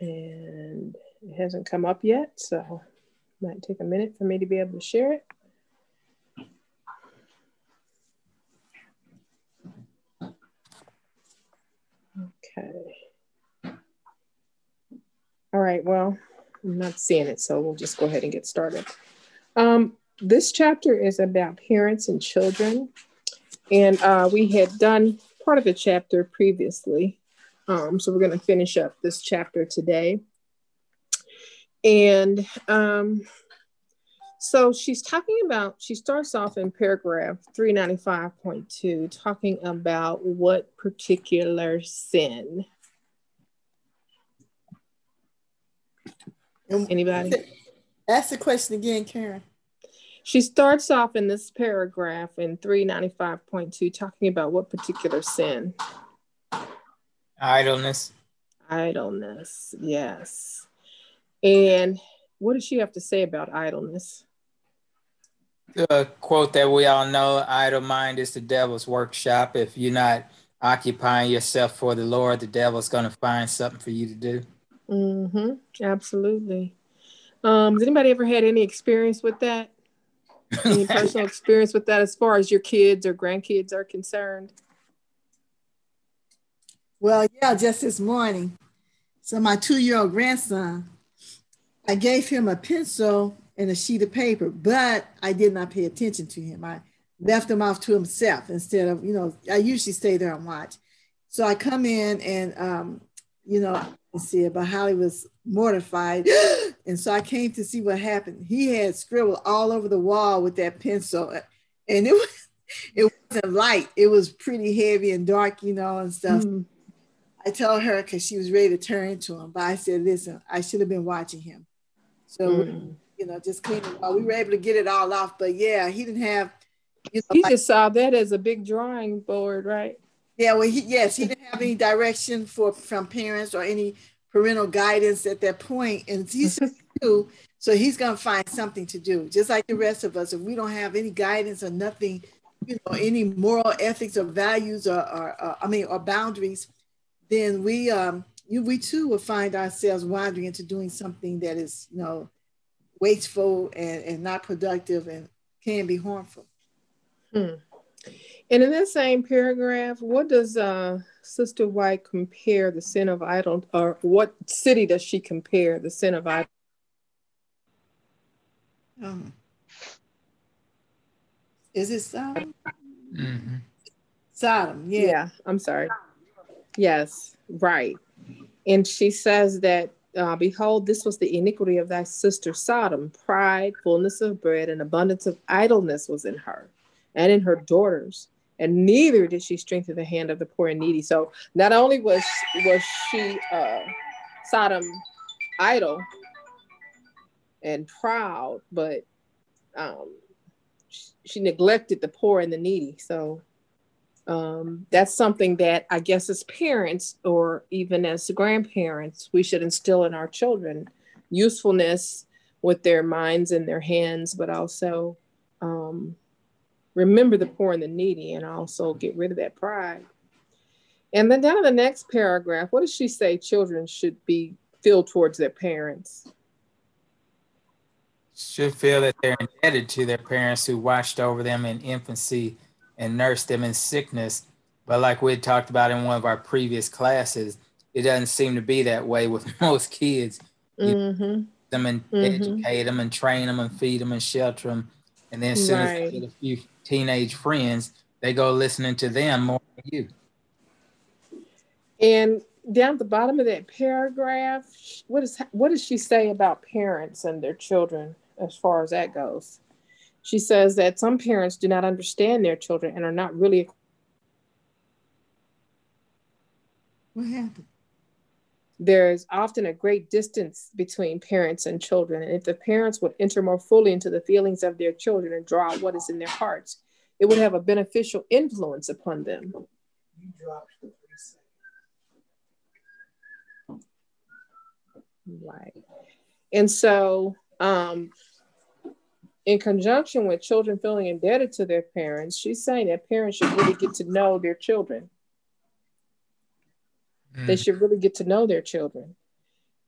and it hasn't come up yet, so it might take a minute for me to be able to share it. Okay. All right, well, I'm not seeing it, so we'll just go ahead and get started. Um, this chapter is about parents and children, and uh, we had done part of the chapter previously. Um, so we're going to finish up this chapter today. And um, so she's talking about, she starts off in paragraph 395.2, talking about what particular sin. Anybody? Ask the question again, Karen. She starts off in this paragraph in 395.2 talking about what particular sin? Idleness. Idleness, yes. And what does she have to say about idleness? The quote that we all know idle mind is the devil's workshop. If you're not occupying yourself for the Lord, the devil's going to find something for you to do. Mm-hmm. Absolutely. Um, has anybody ever had any experience with that? Any personal experience with that as far as your kids or grandkids are concerned? Well, yeah, just this morning. So my two-year-old grandson, I gave him a pencil and a sheet of paper, but I did not pay attention to him. I left him off to himself instead of, you know, I usually stay there and watch. So I come in and, um, you know, and see it, but Holly was mortified. and so I came to see what happened. He had scribbled all over the wall with that pencil, and it was it wasn't light. It was pretty heavy and dark, you know, and stuff. Mm. I told her because she was ready to turn to him, but I said, "Listen, I should have been watching him." So mm. you know, just cleaning. Well, we were able to get it all off, but yeah, he didn't have. You know, he like, just saw that as a big drawing board, right? Yeah, well, he, yes, he didn't have any direction for from parents or any parental guidance at that point, and he's new, so he's gonna find something to do, just like the rest of us. If we don't have any guidance or nothing, you know, any moral ethics or values or, or, or I mean, or boundaries, then we um you, we too will find ourselves wandering into doing something that is, you know, wasteful and, and not productive and can be harmful. Hmm. And in that same paragraph, what does uh, Sister White compare the sin of idle, or what city does she compare the sin of idle? Um, is it Sodom? Mm-hmm. Sodom, yeah. Yeah, I'm sorry. Yes, right. And she says that, uh, behold, this was the iniquity of thy sister Sodom. Pride, fullness of bread, and abundance of idleness was in her and in her daughters and neither did she strengthen the hand of the poor and needy. So not only was was she uh, Sodom idle and proud, but um, she, she neglected the poor and the needy. So um, that's something that I guess as parents or even as grandparents, we should instill in our children usefulness with their minds and their hands, but also um, remember the poor and the needy and also get rid of that pride. And then down in the next paragraph, what does she say children should be feel towards their parents? Should feel that they're indebted to their parents who watched over them in infancy and nurse them in sickness. But like we talked about in one of our previous classes, it doesn't seem to be that way with most kids. You mm-hmm. them and mm-hmm. educate them and train them and feed them and shelter them. And then as soon right. as they get a few teenage friends, they go listening to them more than you. And down at the bottom of that paragraph, what is what does she say about parents and their children as far as that goes? She says that some parents do not understand their children and are not really. What happened? There is often a great distance between parents and children. And if the parents would enter more fully into the feelings of their children and draw out what is in their hearts, it would have a beneficial influence upon them. You dropped the pre save. Right. And so, um, in conjunction with children feeling indebted to their parents, she's saying that parents should really get to know their children. Mm. They should really get to know their children.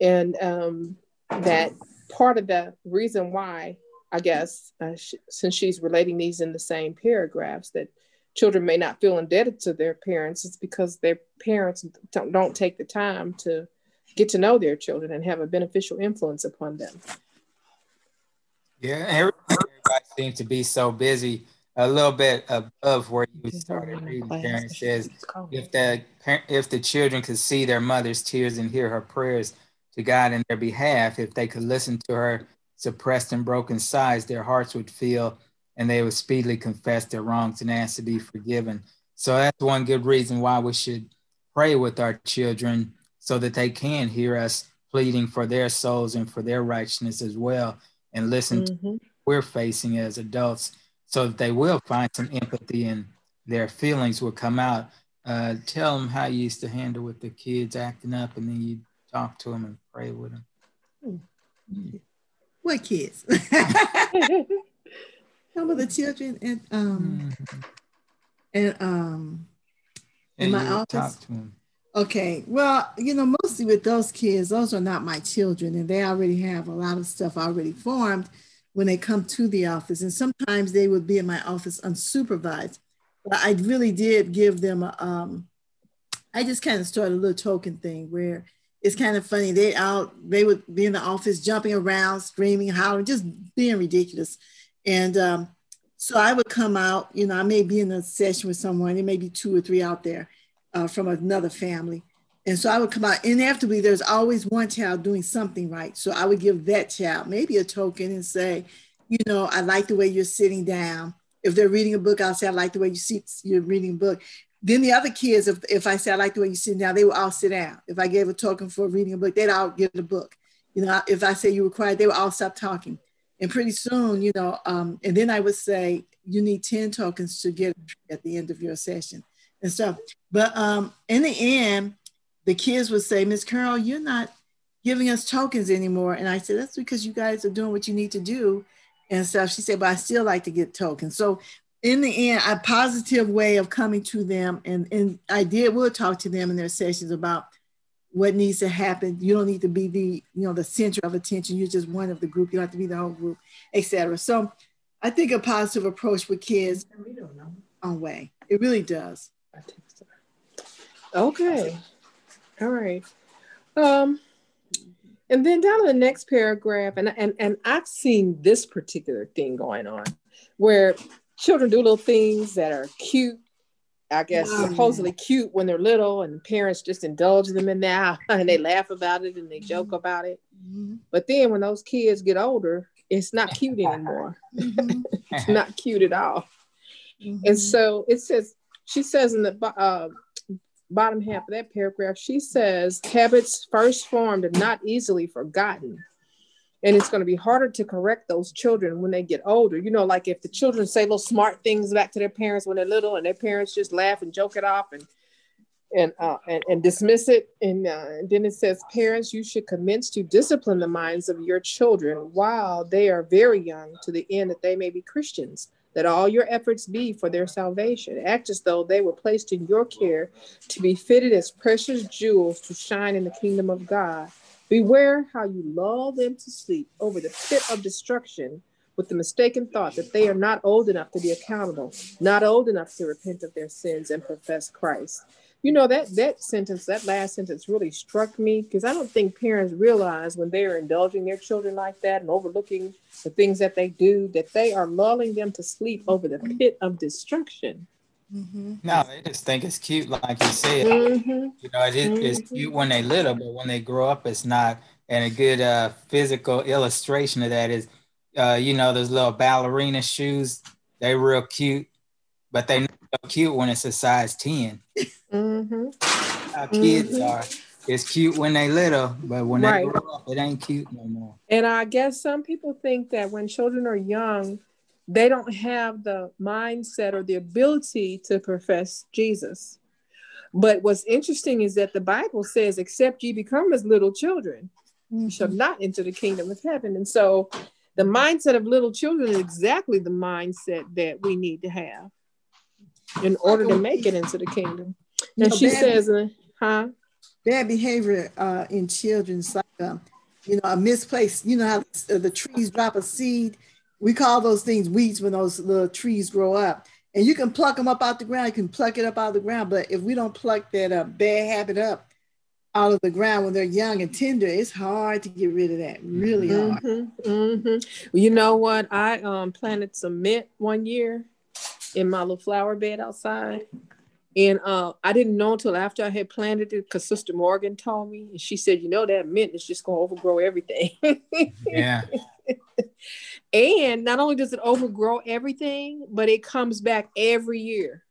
and um, that part of the reason why, I guess, uh, since she's relating these in the same paragraphs, that children may not feel indebted to their parents, it's because their parents don't, don't take the time to get to know their children and have a beneficial influence upon them. Yeah, everybody seems to be so busy. A little bit above where you started reading, Karen says, if the if the children could see their mother's tears and hear her prayers to God in their behalf, if they could listen to her suppressed and broken sighs, their hearts would feel and they would speedily confess their wrongs and ask to be forgiven. So that's one good reason why we should pray with our children so that they can hear us pleading for their souls and for their righteousness as well and listen mm-hmm. to we're facing as adults so that they will find some empathy and their feelings will come out. Uh, tell them how you used to handle with the kids acting up and then you talk to them and pray with them. Hmm. What kids? Some of the children and um mm-hmm. and um in my office. Okay. Well, you know, mostly with those kids, those are not my children, and they already have a lot of stuff already formed when they come to the office. And sometimes they would be in my office unsupervised. But I really did give them a, um, I just kind of started a little token thing where it's kind of funny. They out, they would be in the office jumping around, screaming, hollering, just being ridiculous. And um, so I would come out, you know, I may be in a session with someone, there may be two or three out there uh, from another family. And so I would come out. Inevitably, there's always one child doing something right. So I would give that child maybe a token and say, you know, I like the way you're sitting down. If they're reading a book, I'll say, I like the way you sit, you're reading a book. Then the other kids, if, if I say, I like the way you're sitting down, they will all sit down. If I gave a token for reading a book, they'd all get a book. You know, if I say you were quiet, they would all stop talking. And pretty soon, you know, um, and then I would say, you need 10 tokens to get at the end of your session and stuff. But um, in the end, the kids would say, Miss Carol, you're not giving us tokens anymore. And I said, that's because you guys are doing what you need to do and stuff. She said, but I still like to get tokens. So in the end, a positive way of coming to them. And, and I did, we'll talk to them in their sessions about what needs to happen. You don't need to be the, you know, the center of attention. You're just one of the group. You don't have to be the whole group, etc. So I think a positive approach with kids on way. It really does. Okay. All right. Um, and then down in the next paragraph, and, and, and I've seen this particular thing going on where children do little things that are cute, I guess supposedly cute when they're little, and parents just indulge them in that and they laugh about it and they joke mm-hmm. about it. Mm-hmm. But then when those kids get older, it's not cute anymore. Mm-hmm. it's not cute at all. Mm-hmm. And so it says, she says in the uh, bottom half of that paragraph, she says habits first formed are not easily forgotten. And it's going to be harder to correct those children when they get older. You know, like if the children say little smart things back to their parents when they're little, and their parents just laugh and joke it off and and uh, and, and dismiss it. And, uh, and then it says, parents, you should commence to discipline the minds of your children while they are very young, to the end that they may be Christians that all your efforts be for their salvation. Act as though they were placed in your care to be fitted as precious jewels to shine in the kingdom of God. Beware how you lull them to sleep over the pit of destruction with the mistaken thought that they are not old enough to be accountable, not old enough to repent of their sins and profess Christ. You know that that sentence, that last sentence, really struck me because I don't think parents realize when they are indulging their children like that and overlooking the things that they do that they are lulling them to sleep over the pit of destruction. Mm-hmm. No, they just think it's cute, like you said. Mm-hmm. You know, it, mm-hmm. it's cute when they little, but when they grow up, it's not. And a good uh, physical illustration of that is, uh, you know, those little ballerina shoes—they're real cute, but they not so cute when it's a size ten. Mm-hmm. How kids mm-hmm. are. It's cute when they little, but when right. they grow up, it ain't cute no more. And I guess some people think that when children are young, they don't have the mindset or the ability to profess Jesus. But what's interesting is that the Bible says, except ye become as little children, mm-hmm. you shall mm-hmm. not enter the kingdom of heaven. And so the mindset of little children is exactly the mindset that we need to have in order to make it into the kingdom. And she bad, says, uh, huh? Bad behavior uh, in children, um, you know, a misplaced, you know how the, the trees drop a seed. We call those things weeds when those little trees grow up. And you can pluck them up out the ground. You can pluck it up out of the ground. But if we don't pluck that uh, bad habit up out of the ground when they're young and tender, it's hard to get rid of that. Really hard. Mm-hmm, mm-hmm. Well, you know what? I um, planted some mint one year in my little flower bed outside. And uh, I didn't know until after I had planted it because Sister Morgan told me. And she said, you know, that mint is just going to overgrow everything. yeah. and not only does it overgrow everything, but it comes back every year.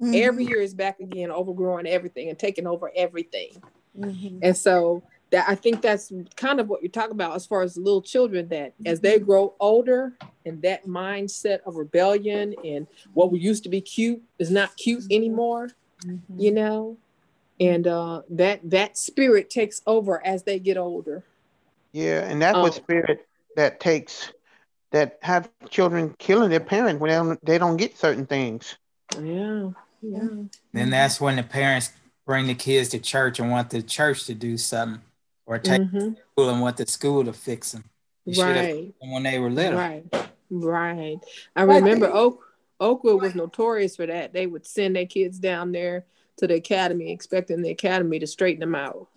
Mm-hmm. Every year is back again, overgrowing everything and taking over everything. Mm-hmm. And so that I think that's kind of what you're talking about as far as little children that as they mm-hmm. grow older and that mindset of rebellion and what we used to be cute is not cute mm-hmm. anymore, mm-hmm. you know, and uh, that that spirit takes over as they get older. Yeah, and that was um, spirit that takes that have children killing their parents when they don't, they don't get certain things. Yeah, yeah. Then that's when the parents bring the kids to church and want the church to do something or take mm-hmm. school and want the school to fix them. You right. When they were little. Right. Right. I remember Oak Oakwood was notorious for that. They would send their kids down there to the academy, expecting the academy to straighten them out.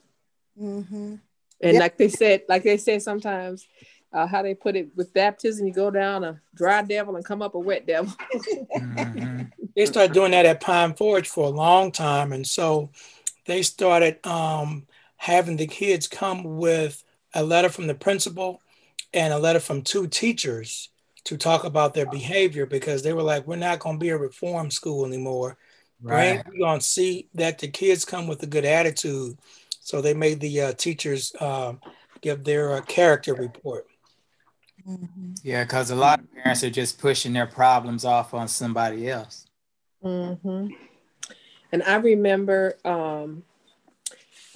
Mm-hmm. And yep. like they said, like they said sometimes, uh, how they put it with baptism, you go down a dry devil and come up a wet devil. mm-hmm. They started doing that at Pine Forge for a long time, and so they started um, having the kids come with a letter from the principal and a letter from two teachers to talk about their behavior because they were like, we're not going to be a reform school anymore. Right. We're going to see that the kids come with a good attitude. So they made the uh, teachers uh, give their uh, character report. Mm-hmm. Yeah, because a lot of parents are just pushing their problems off on somebody else. Mm-hmm. And I remember um,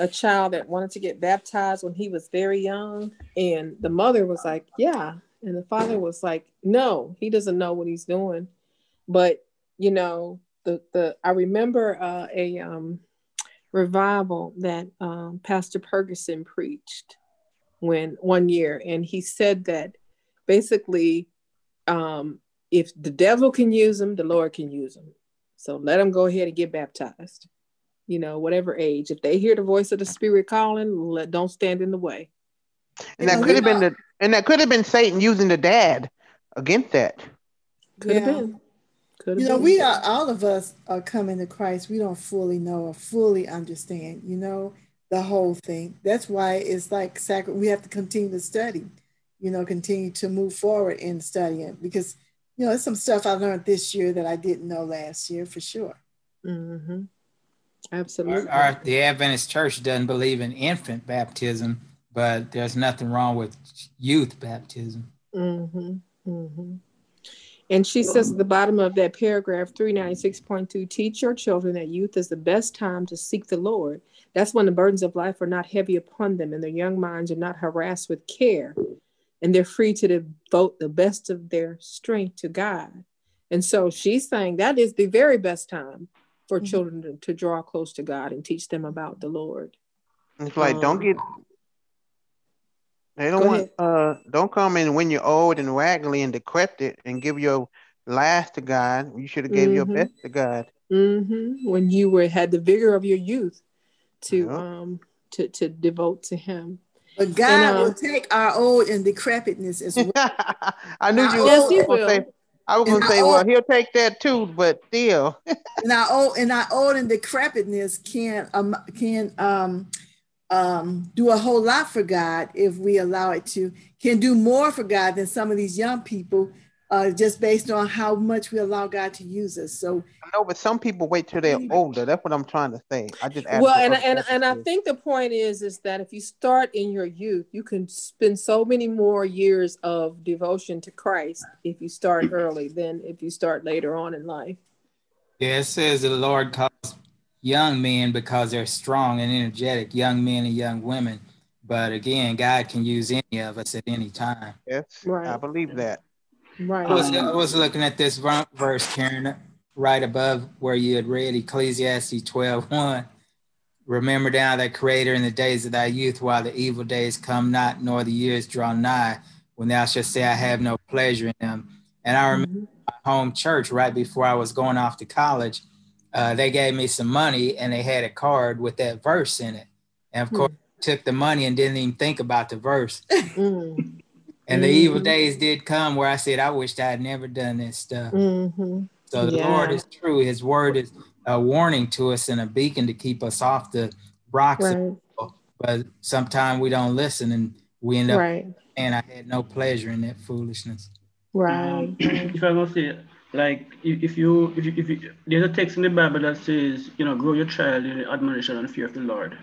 a child that wanted to get baptized when he was very young. And the mother was like, Yeah. And the father was like, No, he doesn't know what he's doing. But, you know, the, the I remember uh, a um, revival that um, Pastor Ferguson preached when one year, and he said that basically, um, if the devil can use them, the Lord can use them. So let him go ahead and get baptized you know, whatever age. If they hear the voice of the spirit calling, let, don't stand in the way. And that could have been the and that could have been Satan using the dad against that. Could have yeah. been. Could you know, been. we are all of us are coming to Christ. We don't fully know or fully understand, you know, the whole thing. That's why it's like sacred. We have to continue to study, you know, continue to move forward in studying because, you know, there's some stuff I learned this year that I didn't know last year for sure. Mm-hmm. Absolutely. Our, our, the Adventist Church doesn't believe in infant baptism, but there's nothing wrong with youth baptism. Mm-hmm. Mm-hmm. And she says at the bottom of that paragraph 396.2 teach your children that youth is the best time to seek the Lord. That's when the burdens of life are not heavy upon them and their young minds are not harassed with care and they're free to devote the best of their strength to God. And so she's saying that is the very best time for mm-hmm. children to, to, draw close to God and teach them about the Lord. It's like um, don't get they don't want uh don't come in when you're old and raggedy and decrepit and give your last to God. You should have gave mm-hmm. your best to God. Mm-hmm. When you were had the vigor of your youth to um to to devote to Him. But God and, uh, will take our old and decrepitness as well. I knew you, yes, he will. Say, I was gonna say, old, well, he'll take that too, but still. and our old and our old and decrepitness can um can um um do a whole lot for God if we allow it to. Can do more for God than some of these young people uh, just based on how much we allow God to use us. So no, but some people wait till they're older. That's what I'm trying to say. I just well, and and, and I think the point is is that if you start in your youth, you can spend so many more years of devotion to Christ if you start early than if you start later on in life. Yeah, it says the Lord calls young men because they're strong and energetic, young men and young women. But again, God can use any of us at any time. Yes, right. I believe that. Right. I was, I was looking at this verse, Karen, right above where you had read Ecclesiastes 12 1. Remember now that Creator in the days of thy youth, while the evil days come not, nor the years draw nigh, when thou shalt say, I have no pleasure in them. And I remember mm-hmm. my home church right before I was going off to college. Uh, they gave me some money and they had a card with that verse in it. And of mm-hmm. course, took the money and didn't even think about the verse. Mm-hmm. And the evil mm-hmm. days did come where I said, I wished I had never done this stuff. Mm-hmm. So the yeah. Lord is true. His word is a warning to us and a beacon to keep us off the rocks. Right. But sometimes we don't listen and we end up right. and I had no pleasure in that foolishness. Right. Um, if I must say, like if you if you if you there's a text in the Bible that says, you know, grow your child in admonition and fear of the Lord,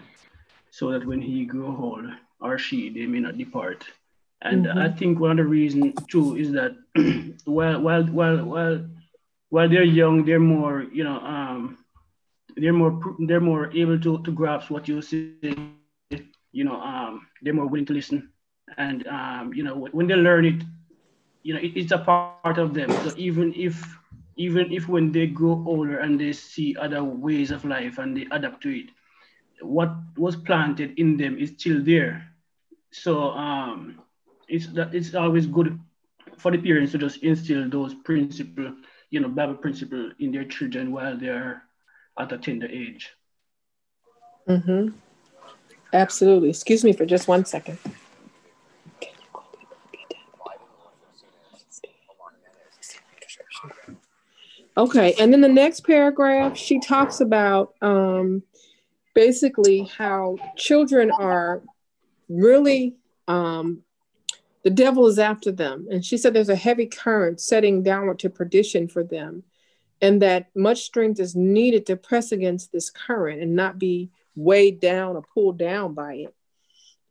so that when he grow old or she, they may not depart. And mm-hmm. I think one of the reasons too is that while while while while while they're young, they're more, you know, um, they're more they're more able to to grasp what you say. You know, um, they're more willing to listen, and um, you know, when they learn it, you know, it, it's a part of them. So even if even if when they grow older and they see other ways of life and they adapt to it, what was planted in them is still there. So um, it's that it's always good for the parents to just instill those principles, you know, Bible principle in their children while they're at a tender age. Mm-hmm. Absolutely. Excuse me for just one second. Okay, and then the next paragraph, she talks about um, basically how children are really um, the devil is after them. And she said there's a heavy current setting downward to perdition for them, and that much strength is needed to press against this current and not be weighed down or pulled down by it.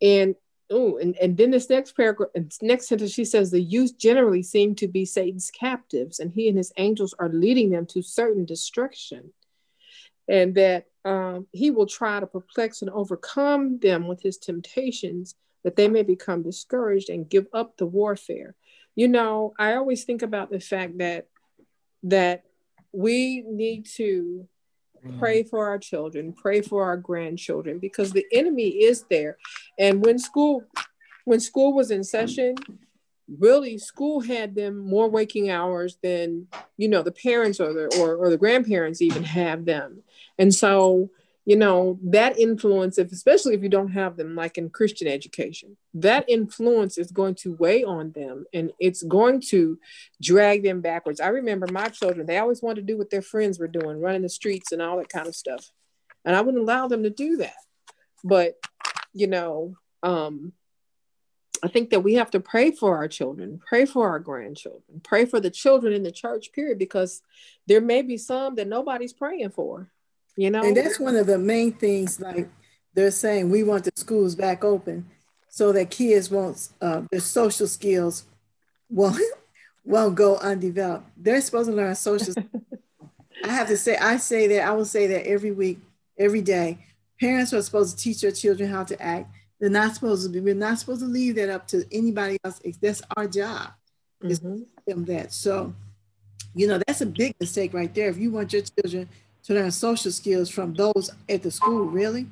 And oh, and, and then this next paragraph, next sentence, she says the youth generally seem to be Satan's captives, and he and his angels are leading them to certain destruction. And that um, he will try to perplex and overcome them with his temptations that they may become discouraged and give up the warfare. You know, I always think about the fact that that we need to mm-hmm. pray for our children, pray for our grandchildren because the enemy is there. And when school when school was in session, really school had them more waking hours than you know the parents or the or, or the grandparents even have them. And so you know that influence if especially if you don't have them like in christian education that influence is going to weigh on them and it's going to drag them backwards. I remember my children they always wanted to do what their friends were doing running the streets and all that kind of stuff. And i wouldn't allow them to do that. But you know um I think that we have to pray for our children, pray for our grandchildren, pray for the children in the church, period, because there may be some that nobody's praying for you know? And that's one of the main things like they're saying we want the schools back open so that kids won't uh, their social skills won't won't go undeveloped. They're supposed to learn social i have to say i say that i will say that every week every day. Parents are supposed to teach their children how to act. They're not supposed to be we're not supposed to leave that up to anybody else. That's our job is mm-hmm. them that. So you know that's a big mistake right there. If you want your children to learn social skills from those at the school, really?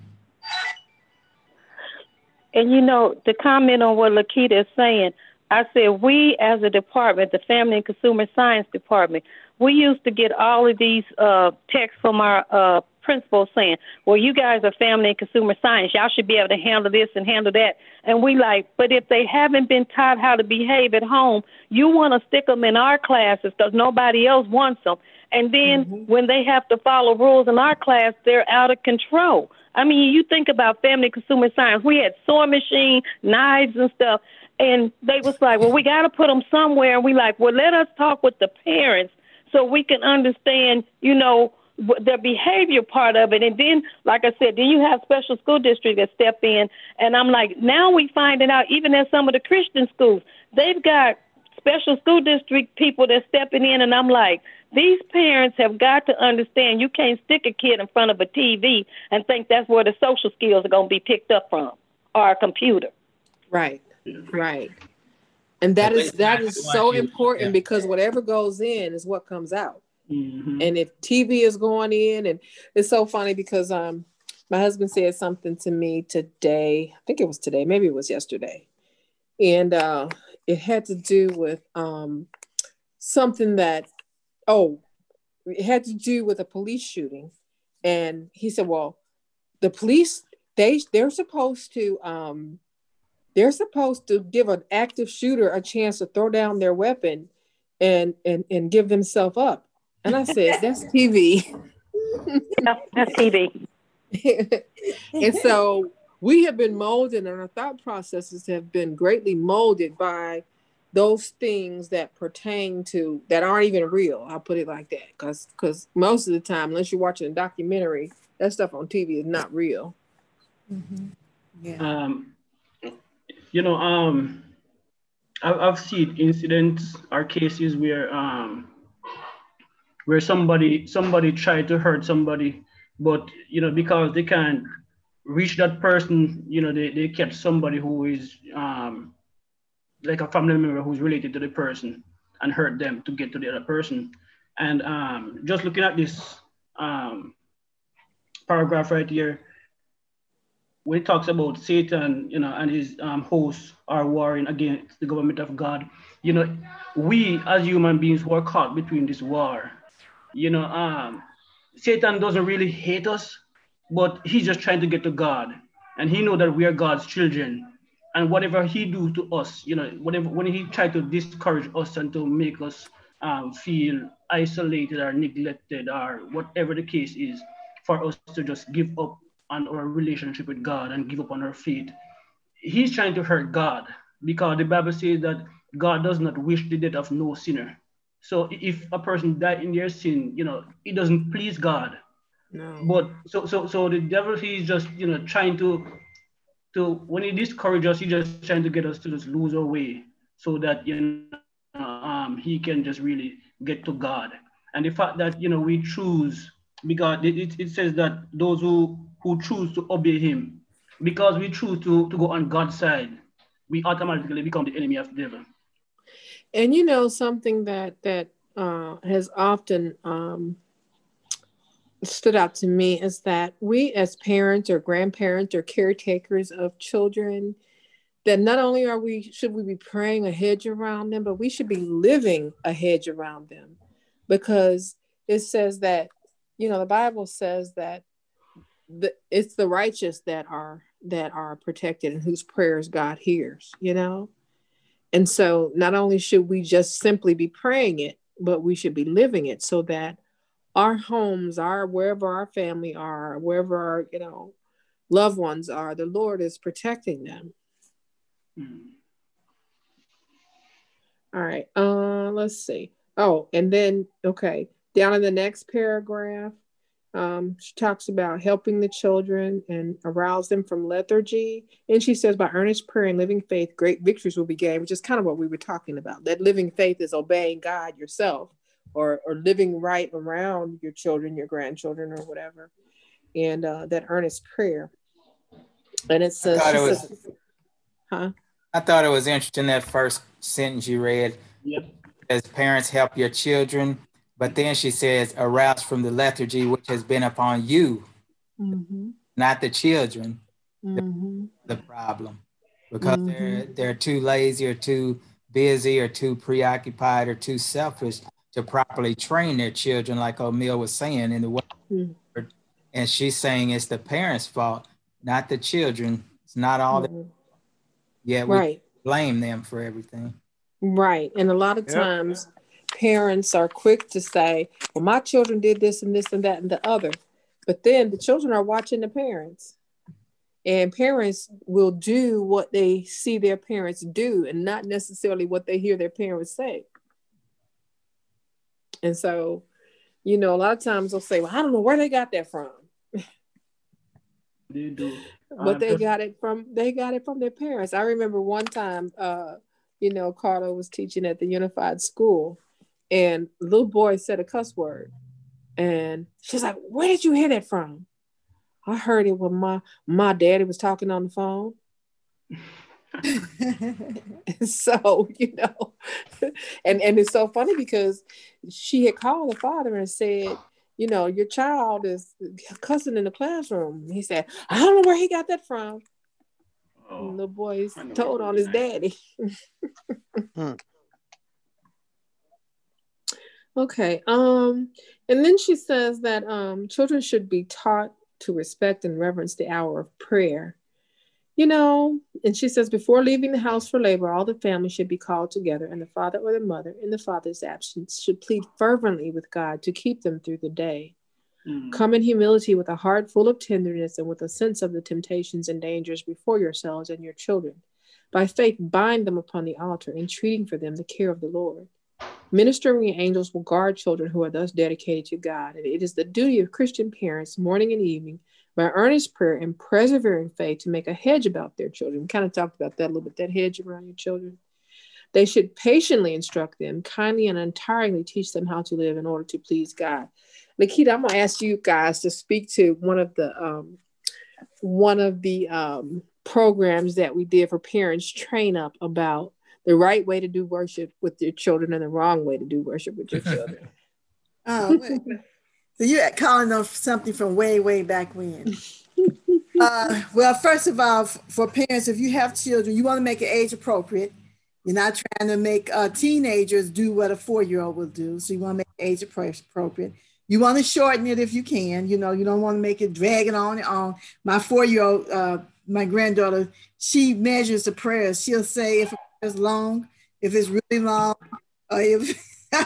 And you know, to comment on what Lakita is saying, I said we as a department, the Family and Consumer Science Department, we used to get all of these uh, texts from our uh, principals saying, "Well, you guys are Family and Consumer Science. Y'all should be able to handle this and handle that." And we like, but if they haven't been taught how to behave at home, you want to stick them in our classes because nobody else wants them. And then mm-hmm. when they have to follow rules in our class, they're out of control. I mean, you think about family consumer science. We had sewing machine, knives, and stuff, and they was like, "Well, we got to put them somewhere." And we like, "Well, let us talk with the parents so we can understand, you know, the behavior part of it." And then, like I said, then you have special school districts that step in, and I'm like, now we finding out even at some of the Christian schools, they've got special school district people that's stepping in, and I'm like, these parents have got to understand you can't stick a kid in front of a TV and think that's where the social skills are going to be picked up from or a computer. Right, right. And that is that is so important because whatever goes in is what comes out. Mm-hmm. And if TV is going in, and it's so funny because um, my husband said something to me today. I think it was today, maybe it was yesterday. And uh, it had to do with um, something that, oh, it had to do with a police shooting. And he said, well, the police, they, they're supposed to, um, they're supposed to give an active shooter a chance to throw down their weapon and, and, and give themselves up. And I said, that's TV. that's TV. and so we have been molded and our thought processes have been greatly molded by those things that pertain to that aren't even real. I'll put it like that. Because because most of the time unless you're watching a documentary that stuff on tv is not real. Mm-hmm. yeah. Um you know um I've, I've seen incidents or cases where um where somebody somebody tried to hurt somebody but you know because they can't reach that person you know they, they kept somebody who is um, like a family member who's related to the person and hurt them to get to the other person. And um, just looking at this um, paragraph right here when it talks about satan you know and his um, hosts are warring against the government of god you know we as human beings who are caught between this war you know um, Satan doesn't really hate us, but he's just trying to get to God. And he know that we are God's children. And whatever he do to us, you know, whatever when he try to discourage us and to make us um, feel isolated or neglected or whatever the case is, for us to just give up on our relationship with God and give up on our faith. He's trying to hurt God because the Bible says that God does not wish the death of no sinner. So if a person died in their sin, you know, it doesn't please God. No. But so so so the devil he's just you know trying to to when he discourages us, he's just trying to get us to just lose our way so that you know um he can just really get to God. And the fact that you know we choose because it, it, it says that those who who choose to obey him, because we choose to, to go on God's side, we automatically become the enemy of the devil. And you know something that that uh, has often um, stood out to me is that we as parents or grandparents or caretakers of children that not only are we should we be praying a hedge around them but we should be living a hedge around them. Because it says that you know the bible says that the, it's the righteous that are that are protected and whose prayers god hears you know? And so not only should we just simply be praying it, but we should be living it so that our homes, our wherever our family are, wherever our, you know, loved ones are, the Lord is protecting them. Mm-hmm. All right. Uh let's see. Oh, and then okay, down in the next paragraph, um, she talks about helping the children and arouse them from lethargy. And she says, by earnest prayer and living faith, great victories will be gained, which is kind of what we were talking about. That living faith is obeying God yourself or, or living right around your children, your grandchildren, or whatever. And uh, that earnest prayer. And it says, it was, says, huh? I thought it was interesting that first sentence you read. Yep. As parents help your children but then she says, arouse from the lethargy which has been upon you, mm-hmm. not the children, mm-hmm. the, the, problem. Because mm-hmm. they're they're too lazy or too busy or too preoccupied or too selfish to properly train their children, like O'Mill was saying in the word. Mm-hmm. And she's saying it's the parents' fault, not the children. It's not all that. Mm-hmm. Yeah, we right. blame them for everything. Right. And a lot of times parents are quick to say, well, my children did this and this and that and the other. But then the children are watching the parents. And parents will do what they see their parents do and not necessarily what they hear their parents say. And so, you know, a lot of times they'll say, well, I don't know where they got that from. They do. but they got it from they got it from their parents. I remember one time uh, you know, Carla was teaching at the unified school and little boy said a cuss word and she's like where did you hear that from i heard it when my my daddy was talking on the phone so you know and and it's so funny because she had called the father and said you know, your child is cussing in the classroom. He said, I don't know where he got that from. Oh, the boy's told on his daddy. hmm. Okay. Um, and then she says that um, children should be taught to respect and reverence the hour of prayer. You know, and she says, before leaving the house for labor, all the family should be called together, and the father or the mother, in the father's absence, should plead fervently with God to keep them through the day. Mm-hmm. Come in humility with a heart full of tenderness and with a sense of the temptations and dangers before yourselves and your children. By faith, bind them upon the altar, entreating for them the care of the Lord. Ministering angels will guard children who are thus dedicated to God, and it is the duty of Christian parents, morning and evening, by earnest prayer and persevering faith, to make a hedge about their children. We kind of talked about that a little bit, that hedge around your children. They should patiently instruct them, kindly and entirely teach them how to live in order to please God. Nikita, I'm gonna ask you guys to speak to one of the um, one of the um, programs that we did for parents train up about the right way to do worship with your children and the wrong way to do worship with your children. oh, so you're calling them something from way, way back when. uh, well, first of all, for parents, if you have children, you want to make it age appropriate. You're not trying to make uh, teenagers do what a four year old will do. So you want to make it age appropriate. You want to shorten it if you can. You know, you don't want to make it dragging on and on. My four year old, uh, my granddaughter, she measures the prayers. She'll say if it's long, if it's really long, or if uh,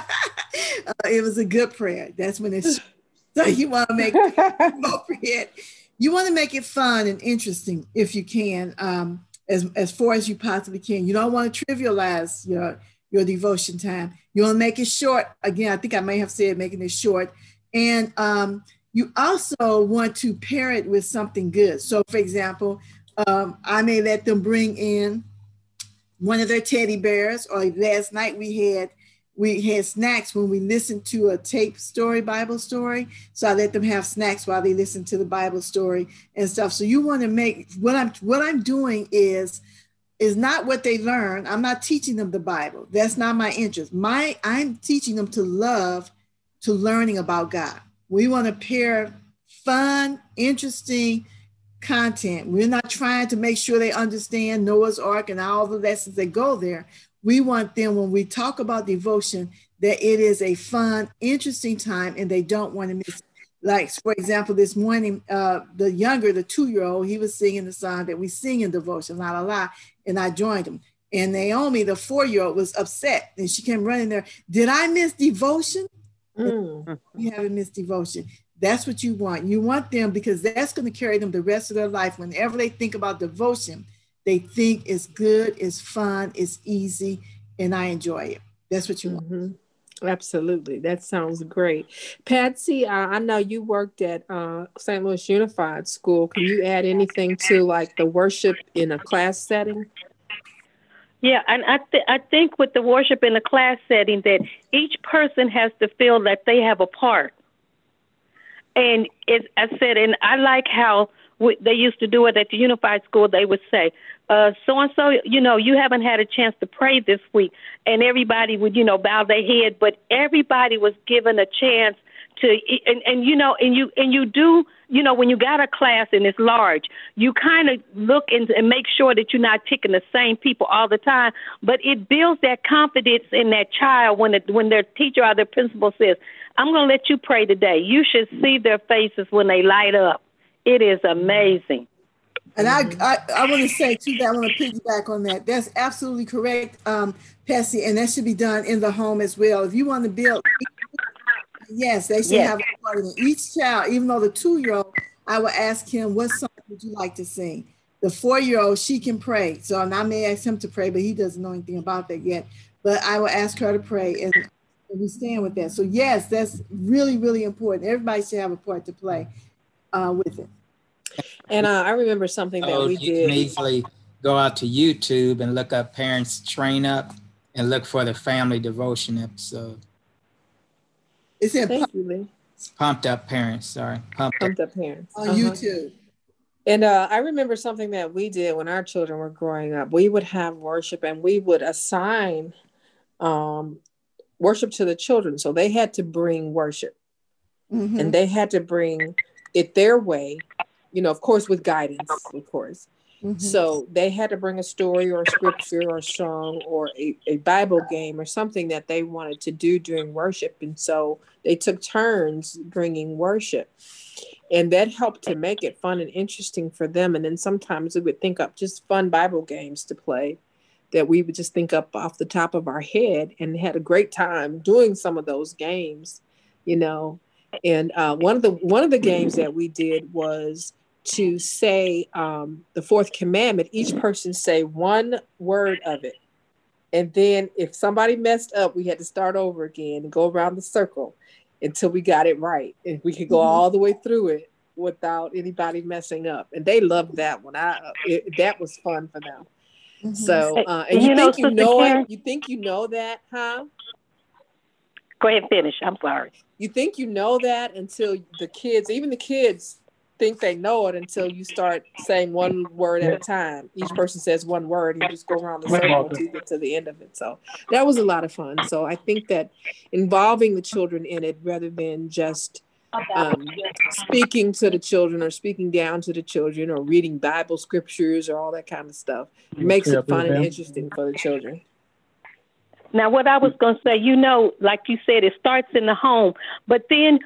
it was a good prayer. That's when it's so you want to make it appropriate. You want to make it fun and interesting if you can, um, as as far as you possibly can. You don't want to trivialize your your devotion time. You want to make it short. Again, I think I may have said making it short. And um, you also want to pair it with something good. So, for example, um, I may let them bring in one of their teddy bears, or last night we had we had snacks when we listened to a tape story, Bible story. So I let them have snacks while they listen to the Bible story and stuff. So you want to make what I'm what I'm doing is is not what they learn. I'm not teaching them the Bible. That's not my interest. My I'm teaching them to love, to learning about God. We want to pair fun, interesting content. We're not trying to make sure they understand Noah's Ark and all the lessons that go there. We want them when we talk about devotion that it is a fun, interesting time and they don't want to miss it. Like, for example, this morning, uh, the younger, the two year old, he was singing the song that we sing in devotion, la la la, and I joined him. And Naomi, the four year old, was upset and she came running there. Did I miss devotion? Mm. You haven't missed devotion. That's what you want. You want them because that's going to carry them the rest of their life. Whenever they think about devotion, they think it's good, it's fun, it's easy, and I enjoy it. That's what you mm-hmm. want. Absolutely. That sounds great. Patsy, uh, I know you worked at uh, St. Louis Unified School. Can you add anything to like the worship in a class setting? Yeah, and I th- I think with the worship in a class setting that each person has to feel that they have a part. And as I said, and I like how we, they used to do it at the Unified School. They would say, so and so, you know, you haven't had a chance to pray this week, and everybody would, you know, bow their head, but everybody was given a chance to, and, and you know, and you and you do, you know, when you got a class and it's large, you kind of look and, and make sure that you're not picking the same people all the time, but it builds that confidence in that child when it, when their teacher or their principal says, "I'm going to let you pray today." You should see their faces when they light up. It is amazing. And I, I, I want to say too that I want to piggyback on that. That's absolutely correct, um, Patsy, and that should be done in the home as well. If you want to build, yes, they should yes. have a part in each child. Even though the two-year-old, I will ask him, "What song would you like to sing?" The four-year-old, she can pray, so and I may ask him to pray, but he doesn't know anything about that yet. But I will ask her to pray, and, and we stand with that. So yes, that's really, really important. Everybody should have a part to play uh, with it. And uh, I remember something that oh, we you did. can easily go out to YouTube and look up Parents Train Up and look for the family devotion episode. Is it Thank you, Lee. Pumped Up Parents, sorry. Pumped, Pumped Up, up Parents. On uh-huh. YouTube. And uh, I remember something that we did when our children were growing up. We would have worship and we would assign um, worship to the children. So they had to bring worship. mm-hmm. and they had to bring it their way, you know, of course, with guidance, of course. Mm-hmm. So they had to bring a story or a scripture or a song or a, a Bible game or something that they wanted to do during worship. And so they took turns bringing worship. And that helped to make it fun and interesting for them. And then sometimes we would think up just fun Bible games to play that we would just think up off the top of our head and had a great time doing some of those games, you know. And uh, one of the one of the games that we did was to say um, the fourth commandment. Each person say one word of it, and then if somebody messed up, we had to start over again and go around the circle until we got it right, and we could go mm-hmm. all the way through it without anybody messing up. And they loved that one. I it, that was fun for them. Mm-hmm. So, uh, and you, you think know, you know Karen, it? You think you know that, huh? Go ahead and finish. I'm sorry. You think you know that until the kids, even the kids, think they know it until you start saying one word at a time. Each person says one word, and you just go around the circle until you get to the end of it. So that was a lot of fun. So I think that involving the children in it rather than just um, speaking to the children or speaking down to the children or reading Bible scriptures or all that kind of stuff. It makes it fun and interesting for the children. Now, what I was going to say, you know, like you said, it starts in the home, but then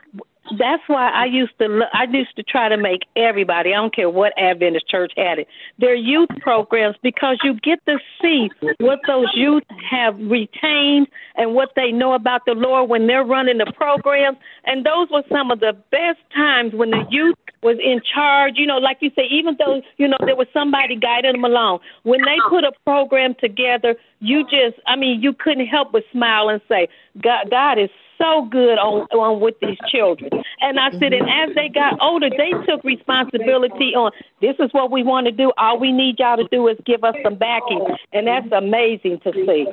that's why I used to I used to try to make everybody I don't care what Adventist church had it their youth programs because you get to see what those youth have retained and what they know about the Lord when they're running the programs. And those were some of the best times when the youth was in charge. You know like you say even though you know there was somebody guiding them along when they put a program together you just I mean you couldn't help but smile and say God God is so good on, on with these children. And I said, and as they got older, they took responsibility on this is what we want to do. All we need y'all to do is give us some backing. And that's amazing to see.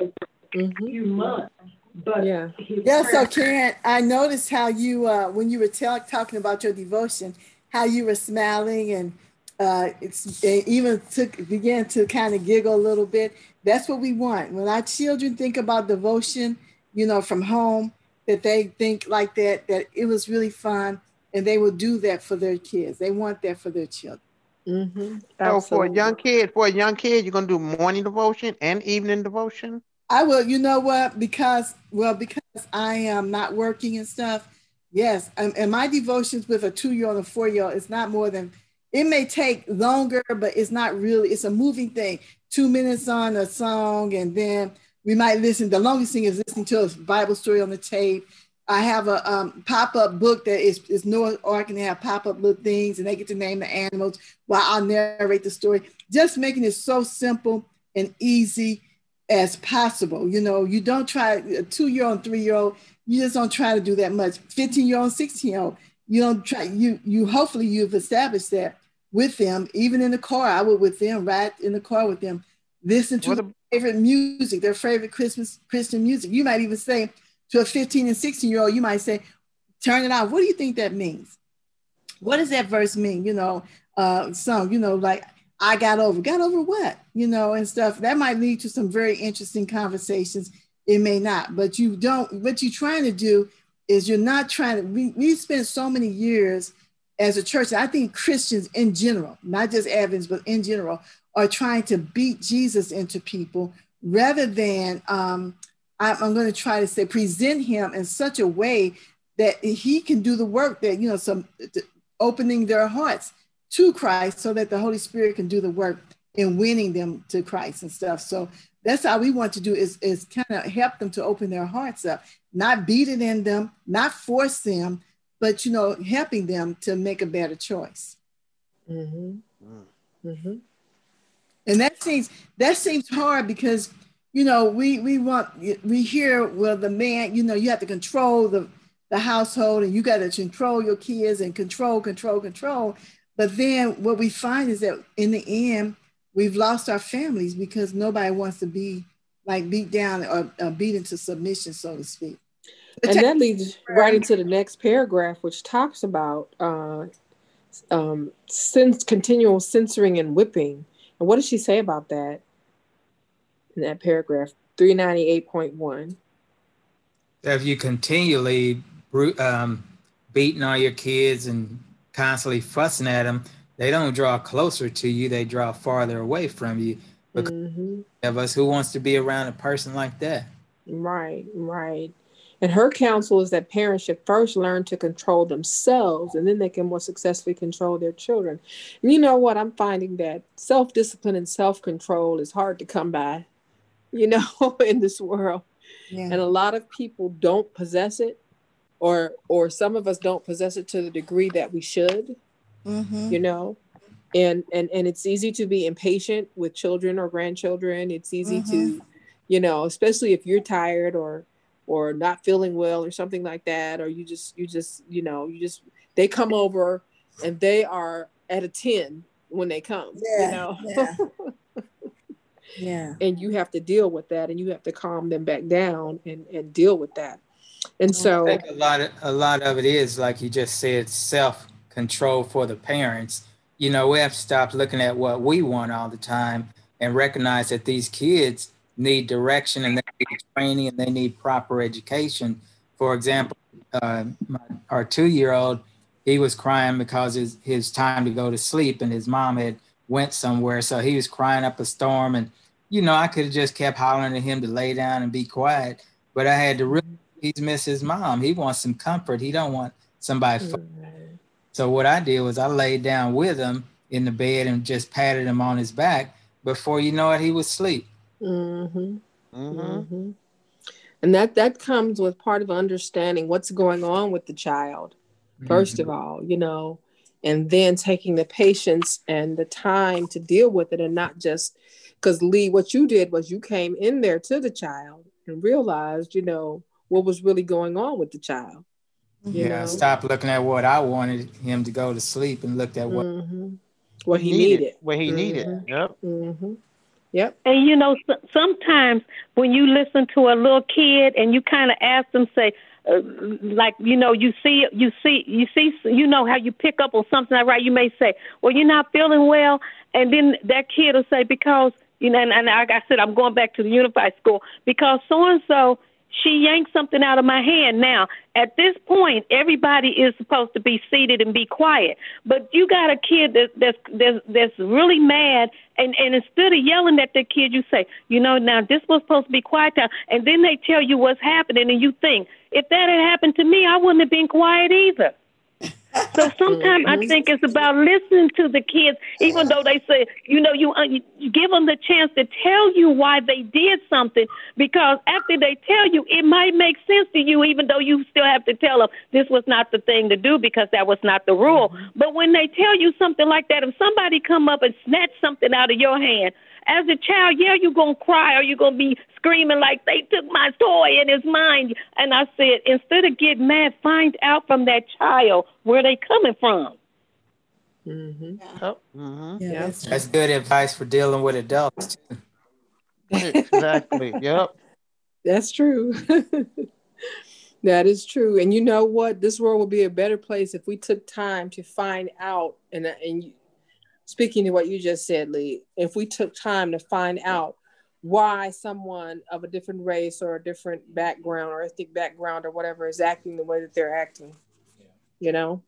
Mm-hmm. You must. But yeah. Yeah, so Karen, I noticed how you uh when you were tell, talking about your devotion, how you were smiling and uh it's it even took began to kind of giggle a little bit. That's what we want. When our children think about devotion, you know, from home, that they think like that, that it was really fun and they will do that for their kids. They want that for their children. Mm-hmm. So for a young kid, for a young kid, you're gonna do morning devotion and evening devotion. I will. You know what? Because well, because I am not working and stuff. Yes, and, and my devotions with a two-year-old and four-year-old is not more than. It may take longer, but it's not really. It's a moving thing. Two minutes on a song, and then we might listen. The longest thing is listening to a Bible story on the tape. I have a um, pop-up book that is, is no or I can have pop-up little things and they get to name the animals while I'll narrate the story. Just making it so simple and easy as possible. You know, you don't try a two-year-old, three-year-old, you just don't try to do that much. 15-year-old, 16-year-old, you don't try, you you hopefully you've established that with them, even in the car. I would with them, ride in the car with them, listen to the favorite music, their favorite Christmas Christian music. You might even say to a 15 and 16 year old, you might say, turn it off. What do you think that means? What does that verse mean? You know, uh, some, you know, like I got over, got over what, you know, and stuff. That might lead to some very interesting conversations. It may not, but you don't, what you're trying to do is you're not trying to, we, we spent so many years as a church, I think Christians in general, not just Advents, but in general, are trying to beat Jesus into people rather than um, I'm, I'm going to try to say present him in such a way that he can do the work that you know some opening their hearts to Christ so that the Holy Spirit can do the work in winning them to Christ and stuff. So that's how we want to do is, is kind of help them to open their hearts up, not beat it in them, not force them, but you know, helping them to make a better choice. Mm-hmm. Mm-hmm and that seems that seems hard because you know we we want we hear well the man you know you have to control the the household and you got to control your kids and control control control. But then what we find is that in the end we've lost our families because nobody wants to be like beat down or, or beat into submission so to speak. And that leads right into the next paragraph which talks about uh, um, since continual censoring and whipping and what does she say about that in that paragraph? 398.1. If you continually um, beating all your kids and constantly fussing at them, they don't draw closer to you, they draw farther away from you. Because mm-hmm. of us who wants to be around a person like that. Right, right. And her counsel is that parents should first learn to control themselves and then they can more successfully control their children. And you know what? I'm finding that self discipline and self control is hard to come by, you know, in this world. Yeah. And a lot of people don't possess it, or or some of us don't possess it to the degree that we should, mm-hmm. you know. And, and and it's easy to be impatient with children or grandchildren. It's easy mm-hmm. to, you know, especially if you're tired or or not feeling well or something like that or you just you just you know you just they come over and they are at a 10 when they come yeah, you know? yeah. yeah. And you have to deal with that and you have to calm them back down and and deal with that. And so a lot of a lot of it is like you just said self control for the parents. You know we have to stop looking at what we want all the time and recognize that these kids need direction and they need training and they need proper education. For example, uh, my, our two-year-old, he was crying because his, his time to go to sleep and his mom had went somewhere. So he was crying up a storm. And, you know, I could have just kept hollering at him to lay down and be quiet. But I had to really, he's miss his mom. He wants some comfort. He don't want somebody. Mm-hmm. So what I did was I laid down with him in the bed and just patted him on his back. Before you know it, he was asleep. Mm-hmm. Mm-hmm. mm-hmm. And that that comes with part of understanding what's going on with the child, 1st of mm-hmm. all, you know, and then taking the patience and the time to deal with it and not just because Lee, what you did was you came in there to the child and realized, you know, what was really going on with the child. Yeah, stop looking at what I wanted him to go to sleep and looked at what mm-hmm. what he needed. needed. What he needed. Mm-hmm. Yep. Yep. And you know, sometimes when you listen to a little kid and you kind of ask them, say, uh, like you know, you see, you see, you see, you know how you pick up on something right. You may say, "Well, you're not feeling well," and then that kid will say, "Because you know," and, and like I said, I'm going back to the unified school because so and so she yanked something out of my hand. Now, at this point, everybody is supposed to be seated and be quiet. But you got a kid that, that's that's that's really mad, and and instead of yelling at the kid, you say, you know, now this was supposed to be quiet time, and then they tell you what's happening, and you think, if that had happened to me, I wouldn't have been quiet either. So sometimes I think it's about listening to the kids, even though they say, you know, you, uh, you give them the chance to tell you why they did something, because after they tell you, it might make sense to you, even though you still have to tell them this was not the thing to do because that was not the rule. Mm-hmm. But when they tell you something like that, if somebody come up and snatch something out of your hand, as a child, yeah, you're going to cry or you're going to be screaming like they took my toy and it's mine. And I said, instead of getting mad, find out from that child where they coming from. Mm-hmm. Oh, mm-hmm. Yeah, that's, that's good advice for dealing with adults. Exactly. yep. That's true. that is true. And you know what? This world would be a better place if we took time to find out and and speaking to what you just said, Lee, if we took time to find out why someone of a different race or a different background or ethnic background or whatever is acting the way that they're acting, you know?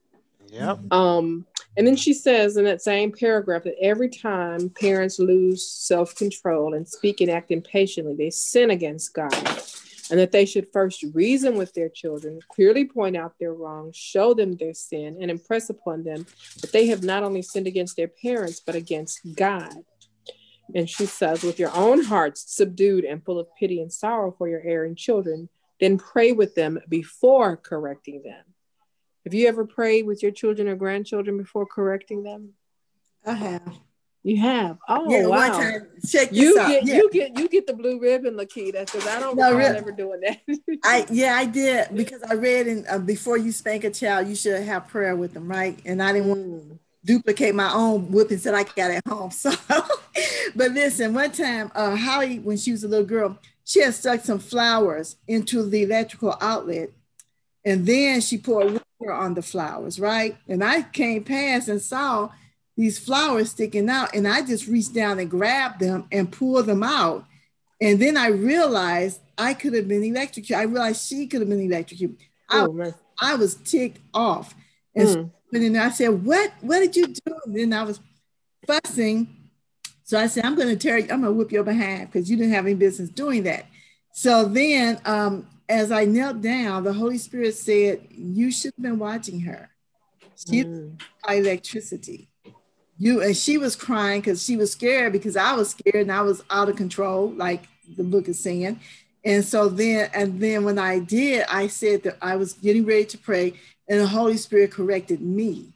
Yep. Um, and then she says in that same paragraph that every time parents lose self control and speak and act impatiently, they sin against God and that they should first reason with their children, clearly point out their wrongs, show them their sin, and impress upon them that they have not only sinned against their parents, but against God. And she says, with your own hearts subdued and full of pity and sorrow for your erring children, then pray with them before correcting them. Have you ever prayed with your children or grandchildren before correcting them? I have. You have. Oh yeah, wow. One time, check you out. get yeah. you get you get the blue ribbon, Lakita, because I don't no, really. ever doing that. I yeah, I did because I read in uh, before you spank a child, you should have prayer with them, right? And I didn't want to mm. duplicate my own whippings that I got at home. So, but listen, one time, uh, Holly, when she was a little girl, she had stuck some flowers into the electrical outlet, and then she poured water on the flowers, right? And I came past and saw these flowers sticking out. And I just reached down and grabbed them and pulled them out. And then I realized I could have been electrocuted. I realized she could have been electrocuted. Oh, I, I was ticked off. And mm. so, I said, What what did you do? And then I was fussing. So I said, I'm gonna tear you, I'm gonna whip your behind because you didn't have any business doing that. So then um, as I knelt down, the Holy Spirit said, You should have been watching her. She mm. electricity. You and she was crying because she was scared because I was scared and I was out of control, like the book is saying. And so then, and then when I did, I said that I was getting ready to pray, and the Holy Spirit corrected me.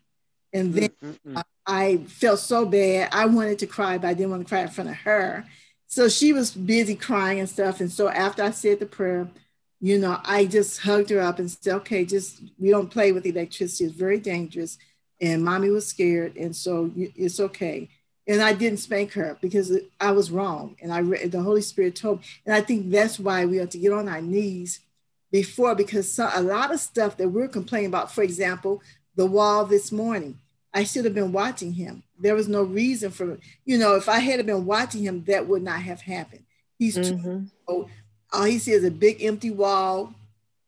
And then mm-hmm. I felt so bad. I wanted to cry, but I didn't want to cry in front of her. So she was busy crying and stuff. And so after I said the prayer, you know, I just hugged her up and said, okay, just we don't play with electricity. It's very dangerous. And mommy was scared. And so it's okay and I didn't spank her because I was wrong. And I the Holy Spirit told me, and I think that's why we have to get on our knees before because so, a lot of stuff that we're complaining about, for example, the wall this morning. I should have been watching him. There was no reason for, you know, if I had been watching him, that would not have happened. He's mm-hmm. too, all he sees is a big empty wall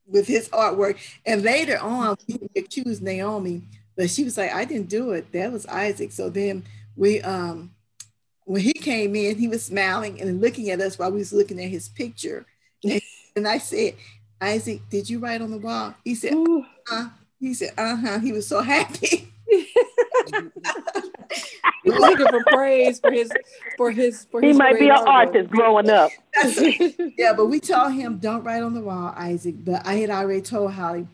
with his artwork. And later on, he accused Naomi, but she was like, I didn't do it. That was Isaac. So then we um when he came in, he was smiling and looking at us while we was looking at his picture. And, and I said, Isaac, did you write on the wall? He said, uh He said, uh-huh. He was so happy. he was looking for praise for his for his for he might be an artist growing up yeah but we told him don't write on the wall isaac but i had already told holly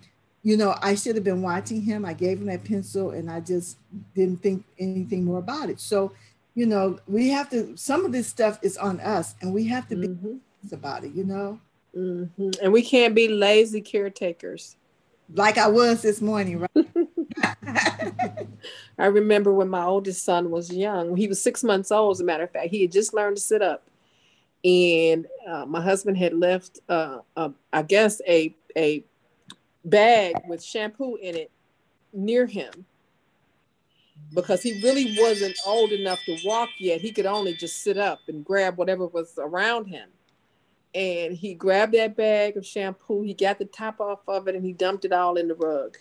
you know, I should have been watching him. I gave him that pencil and I just didn't think anything more about it. So, you know, we have to, some of this stuff is on us and we have to be mm-hmm. about it, you know? Mm-hmm. And we can't be lazy caretakers. Like I was this morning, right? I remember when my oldest son was young. He was six months old, as a matter of fact. He had just learned to sit up. And uh, my husband had left, uh, uh, I guess, a, a bag with shampoo in it near him because he really wasn't old enough to walk yet. He could only just sit up and grab whatever was around him. And he grabbed that bag of shampoo, he got the top off of it, and he dumped it all in the rug.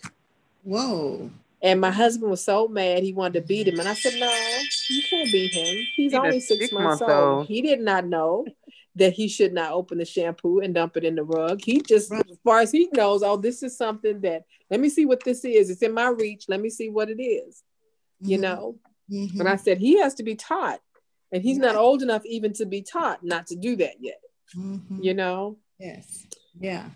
Whoa. And my husband was so mad he wanted to beat him. And I said, No, you can't beat him. He's, He's only six, six months, months old. old. He did not know that he should not open the shampoo and dump it in the rug. He just, right. as far as he knows, oh, this is something that let me see what this is. It's in my reach. Let me see what it is. Mm-hmm. You know. Mm-hmm. And I said he has to be taught, and he's not old enough even to be taught not to do that yet. Mm-hmm. You know. Yes. Yeah.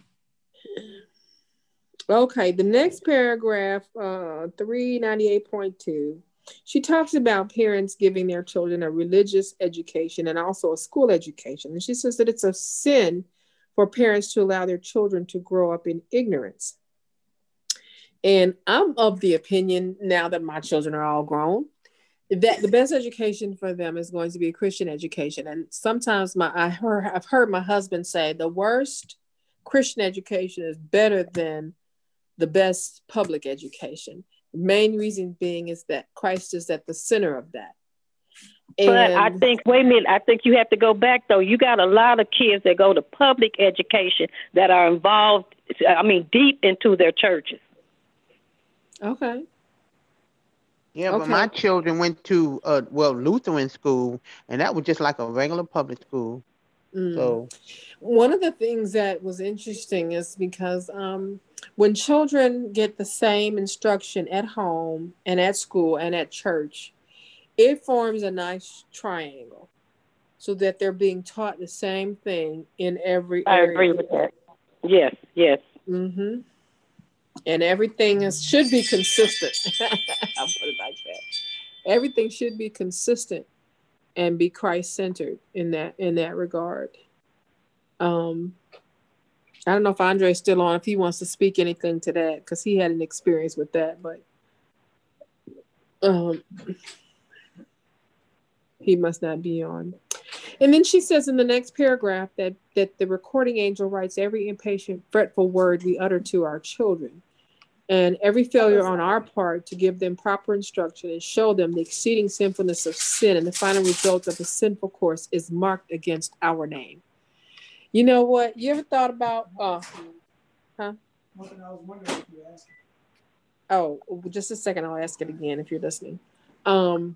Okay. The next paragraph, uh, three ninety eight point two she talks about parents giving their children a religious education and also a school education. And she says that it's a sin for parents to allow their children to grow up in ignorance. And I'm of the opinion now that my children are all grown that the best education for them is going to be a Christian education. And sometimes my I heard I've heard my husband say the worst Christian education is better than the best public education. Main reason being is that Christ is at the center of that. And but I think, wait a minute, I think you have to go back though. You got a lot of kids that go to public education that are involved, I mean, deep into their churches. Okay. Yeah, okay. but my children went to uh well Lutheran school, and that was just like a regular public school. Mm. So, one of the things that was interesting is because um, when children get the same instruction at home and at school and at church, it forms a nice triangle so that they're being taught the same thing in every I agree with that. Yes, yes. Mm-hmm. And everything is, should be consistent. I'll put it like that. Everything should be consistent and be Christ centered in that in that regard. Um, I don't know if Andre's still on, if he wants to speak anything to that, because he had an experience with that, but um, he must not be on. And then she says in the next paragraph that that the recording angel writes every impatient, fretful word we utter to our children, and every failure on our part to give them proper instruction and show them the exceeding sinfulness of sin and the final result of a sinful course is marked against our name. You know what? You ever thought about uh huh? Oh, just a second. I'll ask it again if you're listening. Um,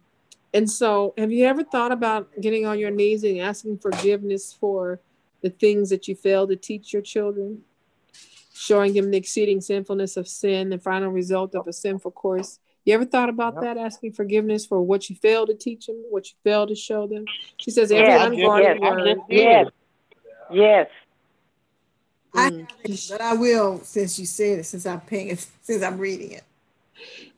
and so, have you ever thought about getting on your knees and asking forgiveness for the things that you failed to teach your children? Showing them the exceeding sinfulness of sin, the final result of a sinful course. You ever thought about yep. that, asking forgiveness for what you failed to teach them, what you failed to show them? She says every yes, unguarded yes, word. Yes, yes. I mm. but I will since you said it, since I'm paying it, since I'm reading it.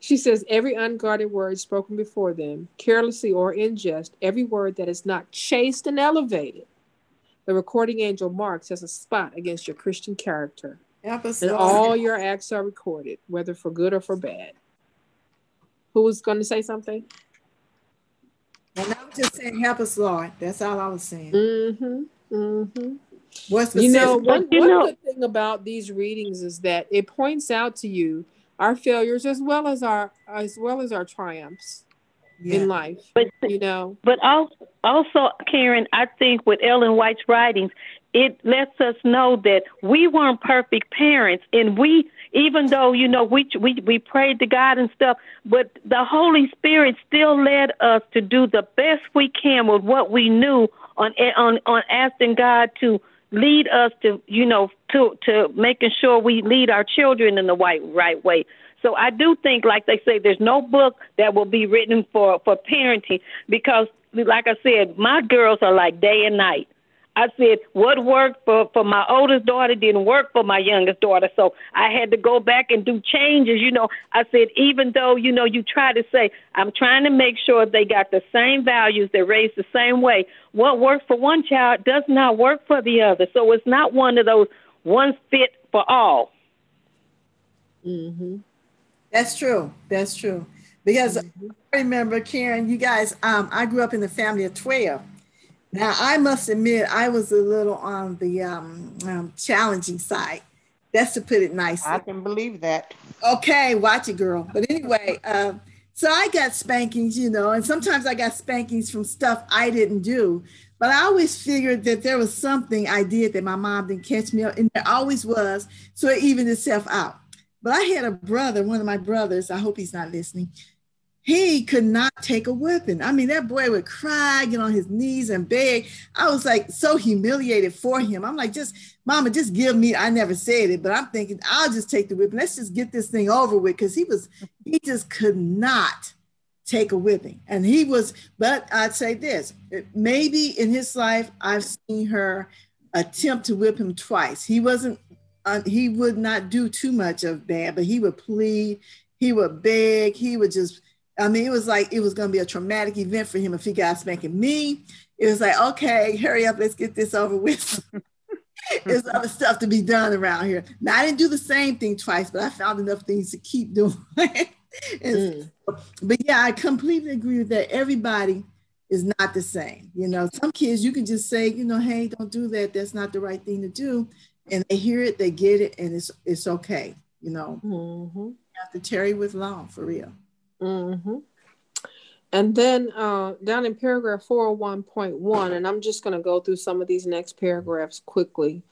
She says, every unguarded word spoken before them, carelessly or in jest, every word that is not chaste and elevated, the recording angel marks as a spot against your Christian character. And all your acts are recorded, whether for good or for bad. Who was going to say something? And I was just saying, help us, Lord. That's all I was saying. Mm-hmm. Mm-hmm. What's the you know, one, one know, good thing about these readings is that it points out to you our failures as well as our as well as our triumphs yeah. in life. But you know, but also, also, Karen, I think with Ellen White's writings, it lets us know that we weren't perfect parents, and we, even though you know we we we prayed to God and stuff, but the Holy Spirit still led us to do the best we can with what we knew on on on asking God to lead us to you know to to making sure we lead our children in the right right way. So i do think like they say there's no book that will be written for for parenting because like i said my girls are like day and night I said what worked for for my oldest daughter didn't work for my youngest daughter, so I had to go back and do changes. You know, I said even though you know you try to say I'm trying to make sure they got the same values, they're raised the same way. What worked for one child does not work for the other, so it's not one of those one fit for all. Mm-hmm. That's true. That's true. Because mm-hmm. I remember Karen, you guys, um, I grew up in the family of twelve now, I must admit, I was a little on the um, um, challenging side. That's to put it nicely. I can believe that. Okay, watch it, girl. But anyway, um, so I got spankings, you know, and sometimes I got spankings from stuff I didn't do. But I always figured that there was something I did that my mom didn't catch me up, and there always was. So it evened itself out. But I had a brother, one of my brothers, I hope he's not listening he could not take a whipping. I mean, that boy would cry, get on his knees and beg. I was like so humiliated for him. I'm like, just mama, just give me. I never said it, but I'm thinking I'll just take the whipping. Let's just get this thing over with. Cause he was, he just could not take a whipping. And he was, but I'd say this, maybe in his life, I've seen her attempt to whip him twice. He wasn't, uh, he would not do too much of bad, but he would plead, he would beg, he would just I mean, it was like it was going to be a traumatic event for him if he got spanking me. It was like, okay, hurry up, let's get this over with. There's other stuff to be done around here. Now, I didn't do the same thing twice, but I found enough things to keep doing. mm. But yeah, I completely agree with that. Everybody is not the same. You know, some kids you can just say, you know, hey, don't do that. That's not the right thing to do. And they hear it, they get it, and it's it's okay. You know, mm-hmm. you have to tarry with long for real. Mm-hmm. And then uh, down in paragraph 401.1, and I'm just going to go through some of these next paragraphs quickly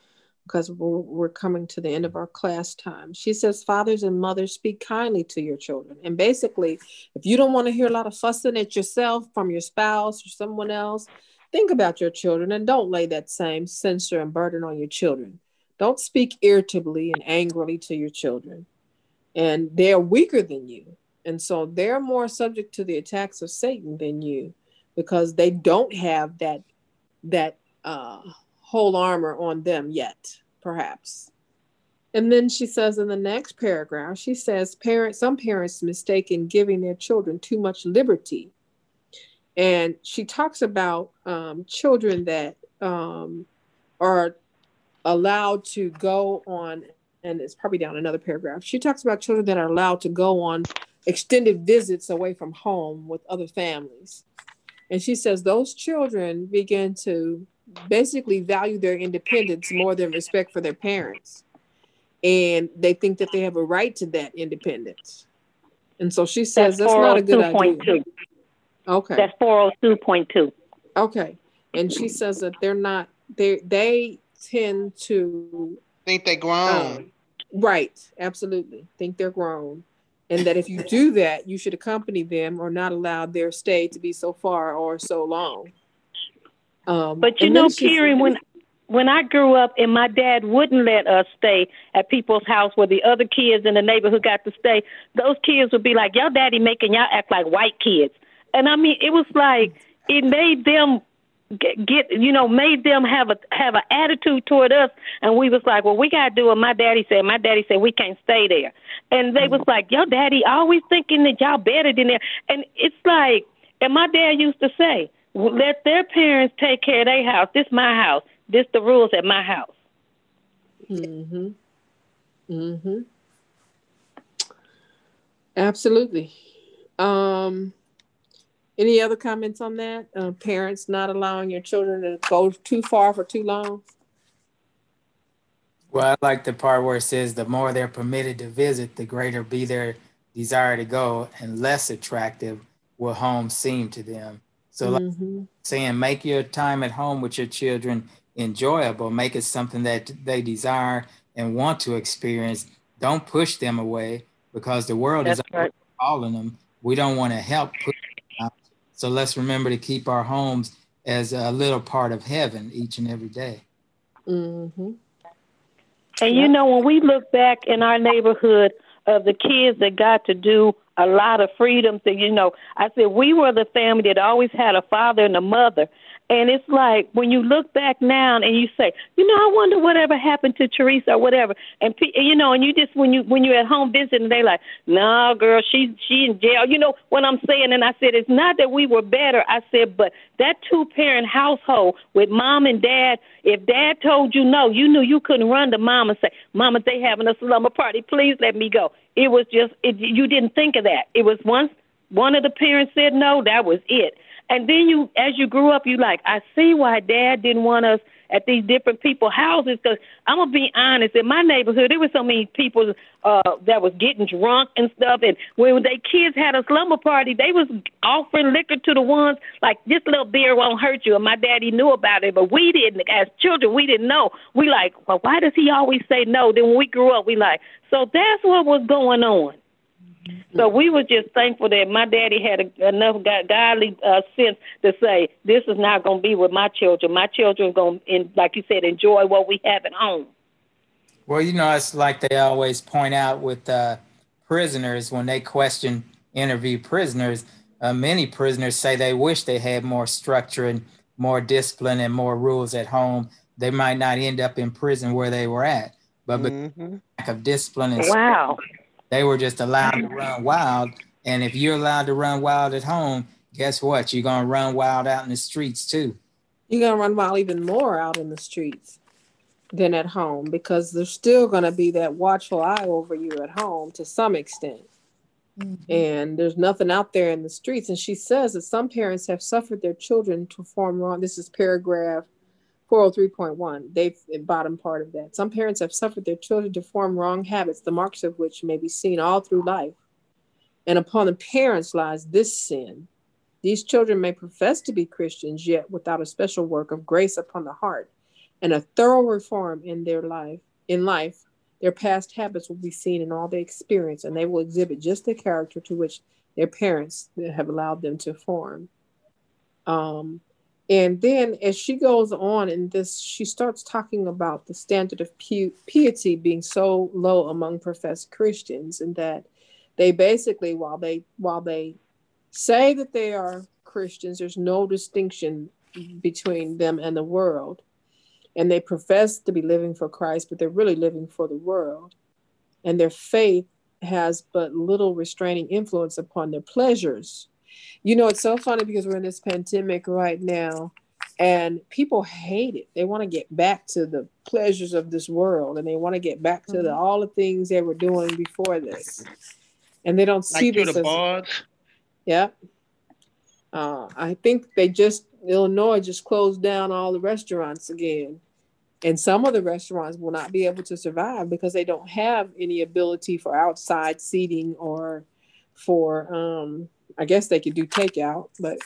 because we're, we're coming to the end of our class time. She says, Fathers and mothers, speak kindly to your children. And basically, if you don't want to hear a lot of fussing at yourself from your spouse or someone else, think about your children and don't lay that same censor and burden on your children. Don't speak irritably and angrily to your children. And they're weaker than you. And so they're more subject to the attacks of Satan than you because they don't have that that uh, whole armor on them yet, perhaps. And then she says in the next paragraph, she says, parents, some parents mistake in giving their children too much liberty. And she talks about um, children that um, are allowed to go on, and it's probably down another paragraph. She talks about children that are allowed to go on extended visits away from home with other families. And she says those children begin to basically value their independence more than respect for their parents. And they think that they have a right to that independence. And so she says that's, that's not a good idea. Okay. That's 402.2. Okay. And she says that they're not they they tend to think they're grown. Um, Right, absolutely. Think they're grown. And that if you do that, you should accompany them or not allow their stay to be so far or so long. Um, but you know, Karen, when when I grew up and my dad wouldn't let us stay at people's house where the other kids in the neighborhood got to stay, those kids would be like, Your daddy making y'all act like white kids. And I mean, it was like it made them get, get you know made them have a have an attitude toward us. And we was like well we got to do what my daddy said. My daddy said we can't stay there. And they was like your daddy always thinking that y'all better than that and it's like and my dad used to say let their parents take care of their house. This my house. This the rules at my house. Mhm mhm absolutely. Um any other comments on that? Uh, parents not allowing your children to go too far for too long? Well, I like the part where it says the more they're permitted to visit, the greater be their desire to go, and less attractive will home seem to them. So, like mm-hmm. saying, make your time at home with your children enjoyable, make it something that they desire and want to experience. Don't push them away because the world That's is right. calling them. We don't want to help push so let's remember to keep our homes as a little part of heaven each and every day. Mm-hmm. And you know, when we look back in our neighborhood of the kids that got to do a lot of freedom, that you know, I said we were the family that always had a father and a mother and it's like when you look back now and you say, you know, I wonder whatever happened to Teresa or whatever. And you know, and you just when you when you're at home visiting, they like, nah, girl, she's she in jail. You know what I'm saying? And I said, it's not that we were better. I said, but that two parent household with mom and dad. If dad told you no, you knew you couldn't run to mom and say, Mama, they having a slumber party. Please let me go. It was just it, you didn't think of that. It was once one of the parents said no, that was it. And then you, as you grew up, you like, I see why dad didn't want us at these different people houses because I'm gonna be honest. In my neighborhood, there was so many people uh, that was getting drunk and stuff. And when they kids had a slumber party, they was offering liquor to the ones like this little beer won't hurt you. And my daddy knew about it, but we didn't. As children, we didn't know. We like, well, why does he always say no? Then when we grew up, we like, so that's what was going on. So we were just thankful that my daddy had a, enough godly uh, sense to say, "This is not going to be with my children. My children going to, like you said, enjoy what we have at home." Well, you know, it's like they always point out with uh, prisoners when they question interview prisoners. Uh, many prisoners say they wish they had more structure and more discipline and more rules at home. They might not end up in prison where they were at, but mm-hmm. lack of discipline and wow. They were just allowed to run wild. And if you're allowed to run wild at home, guess what? You're going to run wild out in the streets too. You're going to run wild even more out in the streets than at home because there's still going to be that watchful eye over you at home to some extent. Mm-hmm. And there's nothing out there in the streets. And she says that some parents have suffered their children to form wrong. This is paragraph 403.1, they've bottom part of that. Some parents have suffered their children to form wrong habits, the marks of which may be seen all through life. And upon the parents lies this sin. These children may profess to be Christians, yet without a special work of grace upon the heart and a thorough reform in their life, in life, their past habits will be seen in all they experience, and they will exhibit just the character to which their parents have allowed them to form. Um, and then as she goes on in this, she starts talking about the standard of piety being so low among professed Christians, and that they basically, while they while they say that they are Christians, there's no distinction between them and the world. And they profess to be living for Christ, but they're really living for the world. And their faith has but little restraining influence upon their pleasures you know, it's so funny because we're in this pandemic right now and people hate it. They want to get back to the pleasures of this world and they want to get back to the, mm-hmm. all the things they were doing before this. And they don't see like this. The as, bars. Yeah. Uh, I think they just Illinois just closed down all the restaurants again. And some of the restaurants will not be able to survive because they don't have any ability for outside seating or for um, I guess they could do takeout, but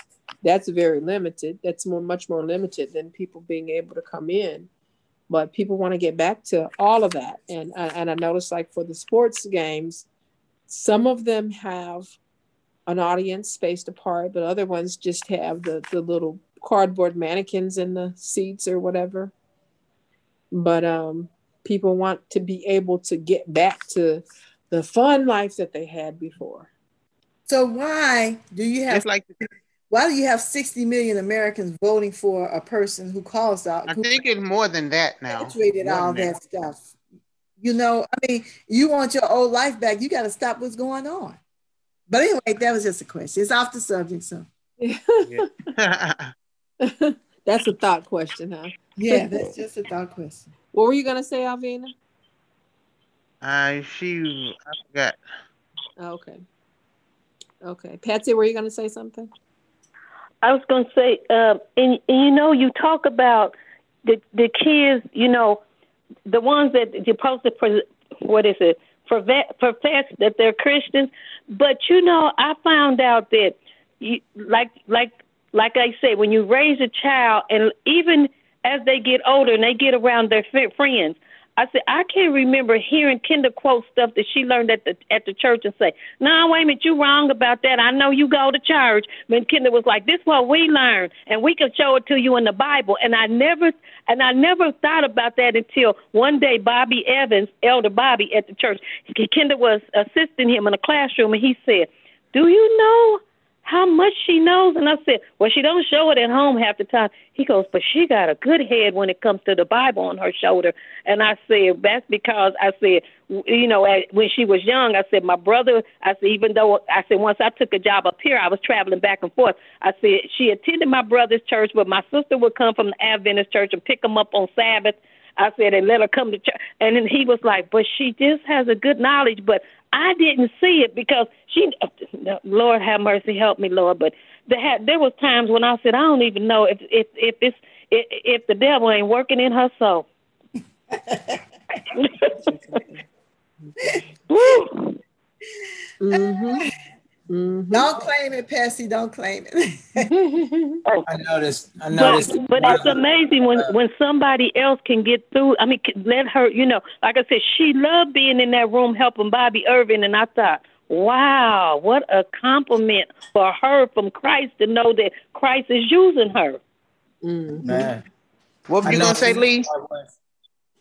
that's very limited. That's more much more limited than people being able to come in. but people want to get back to all of that. And and I noticed like for the sports games, some of them have an audience spaced apart, but other ones just have the the little cardboard mannequins in the seats or whatever. But um, people want to be able to get back to the fun life that they had before. So why do you have it's like why do you have 60 million Americans voting for a person who calls out? I think it's more than that now. Perpetuated all that, that stuff. You know, I mean, you want your old life back, you got to stop what's going on. But anyway, that was just a question. It's off the subject, so. that's a thought question, huh? Yeah, that's just a thought question. What were you gonna say, Alvina? Uh, she, I forgot. Oh, okay. Okay, Patsy, were you gonna say something? I was going to say, uh, and, and, you know, you talk about the the kids, you know, the ones that you're supposed to, what is it, profess that they're Christians. But you know, I found out that, you, like like like I say, when you raise a child, and even as they get older and they get around their friends, I said, I can't remember hearing Kendra quote stuff that she learned at the at the church and say, No, nah, wait a minute, you wrong about that. I know you go to church. But Kendra was like, This is what we learned and we can show it to you in the Bible. And I never and I never thought about that until one day Bobby Evans, Elder Bobby at the church, Kendra was assisting him in a classroom and he said, Do you know how much she knows. And I said, well, she don't show it at home half the time. He goes, but she got a good head when it comes to the Bible on her shoulder. And I said, that's because I said, you know, when she was young, I said, my brother, I said, even though I said, once I took a job up here, I was traveling back and forth. I said, she attended my brother's church, but my sister would come from the Adventist church and pick him up on Sabbath. I said, and let her come to church. And then he was like, but she just has a good knowledge. But I didn't see it because she, Lord have mercy, help me, Lord. But there had there was times when I said, I don't even know if if if it's if, if the devil ain't working in her soul. mm-hmm. Mm-hmm. Don't claim it, Patsy. Don't claim it. I noticed. I noticed. But, but it's amazing when when somebody else can get through. I mean, let her. You know, like I said, she loved being in that room helping Bobby Irving, and I thought, wow, what a compliment for her from Christ to know that Christ is using her. Mm-hmm. Man. What were you gonna say, Lee?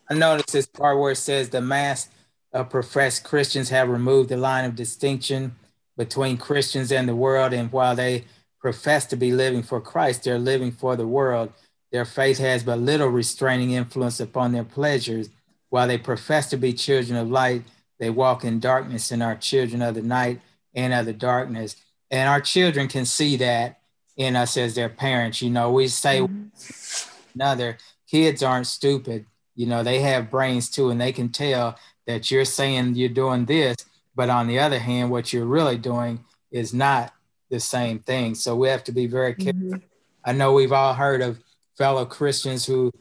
I noticed this part where it says the mass of professed Christians have removed the line of distinction between Christians and the world. And while they profess to be living for Christ, they're living for the world. Their faith has but little restraining influence upon their pleasures. While they profess to be children of light, they walk in darkness and are children of the night and of the darkness. And our children can see that in us as their parents. You know, we say mm-hmm. another, kids aren't stupid. You know, they have brains too, and they can tell that you're saying you're doing this, but on the other hand, what you're really doing is not the same thing. So we have to be very careful. Mm-hmm. I know we've all heard of fellow Christians who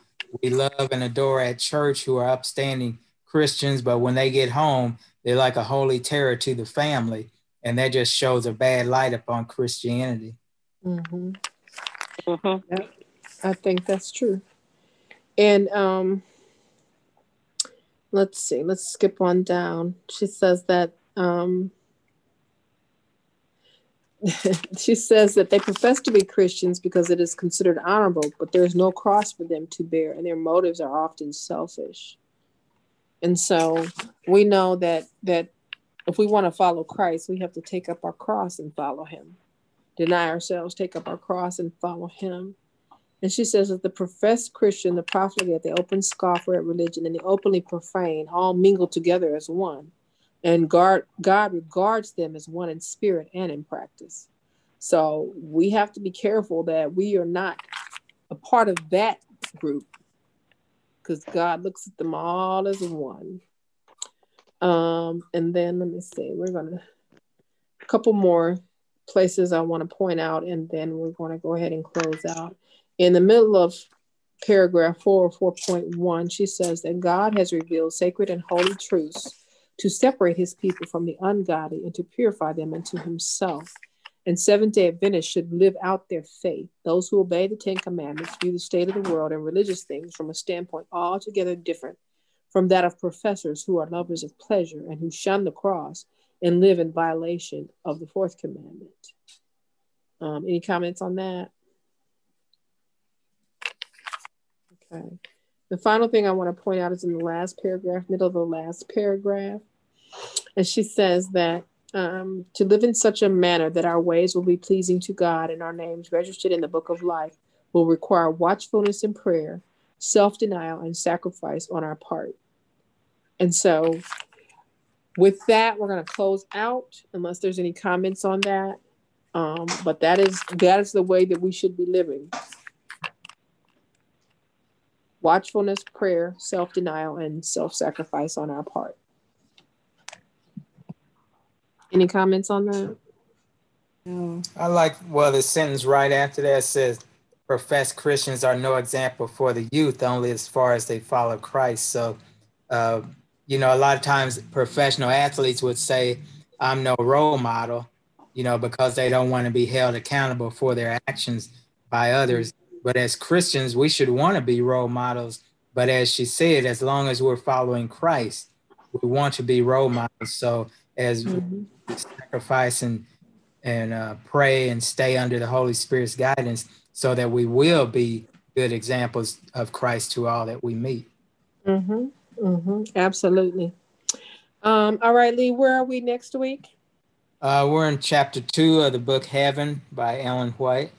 we love and adore at church who are upstanding Christians, but when they get home, they're like a holy terror to the family. And that just shows a bad light upon Christianity. Mm-hmm. Mm-hmm. Yeah, I think that's true. And um, let's see, let's skip on down. She says that um, she says that they profess to be Christians because it is considered honorable, but there is no cross for them to bear, and their motives are often selfish. And so we know that that if we want to follow Christ, we have to take up our cross and follow Him, deny ourselves, take up our cross and follow Him. And she says that the professed Christian, the profligate, the open scoffer at religion, and the openly profane all mingle together as one and God, God regards them as one in spirit and in practice. So we have to be careful that we are not a part of that group because God looks at them all as one. Um, and then let me see, we're gonna a couple more places I want to point out, and then we're going to go ahead and close out. In the middle of paragraph 4 4.1, she says that God has revealed sacred and holy truths to separate his people from the ungodly and to purify them unto himself. and Seventh day Adventists should live out their faith. Those who obey the Ten Commandments view the state of the world and religious things from a standpoint altogether different from that of professors who are lovers of pleasure and who shun the cross and live in violation of the fourth commandment. Um, any comments on that? Okay. The final thing I want to point out is in the last paragraph, middle of the last paragraph. And she says that um, to live in such a manner that our ways will be pleasing to God and our names registered in the book of life will require watchfulness and prayer, self denial, and sacrifice on our part. And so, with that, we're going to close out unless there's any comments on that. Um, but that is that is the way that we should be living watchfulness, prayer, self denial, and self sacrifice on our part. Any comments on that? No. I like, well, the sentence right after that says, professed Christians are no example for the youth, only as far as they follow Christ. So, uh, you know, a lot of times professional athletes would say, I'm no role model, you know, because they don't want to be held accountable for their actions by others. But as Christians, we should want to be role models. But as she said, as long as we're following Christ, we want to be role models. So as mm-hmm. sacrifice and and uh, pray and stay under the Holy Spirit's guidance, so that we will be good examples of Christ to all that we meet. Mm-hmm. Mm-hmm. Absolutely. Um, all right, Lee, where are we next week? Uh, we're in chapter two of the book Heaven by Ellen White.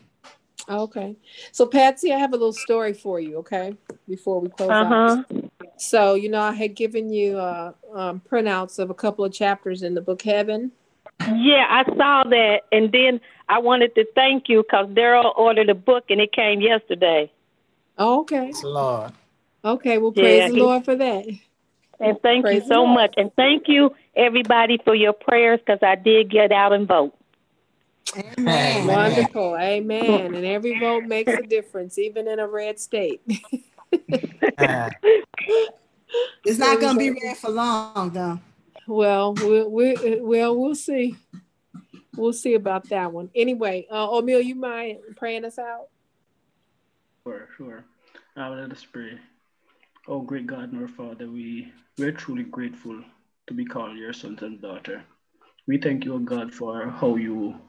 Okay. So Patsy, I have a little story for you, okay? Before we close uh-huh. out. So, you know, I had given you uh, um, printouts of a couple of chapters in the book Heaven. Yeah, I saw that. And then I wanted to thank you because Daryl ordered a book and it came yesterday. Oh, okay. Praise Lord. Okay, well, praise yeah, the Lord for that. And thank praise you so much. And thank you, everybody, for your prayers because I did get out and vote. Amen. Wonderful. Amen. And every vote makes a difference, even in a red state. it's not going to be red for long, though. Well, we'll, we well, we'll see. We'll see about that one. Anyway, uh, O'Mill, you mind praying us out? Sure, sure. Uh, let us pray. Oh, great God and our Father, we, we're truly grateful to be called your sons and daughter. We thank you, O God, for how you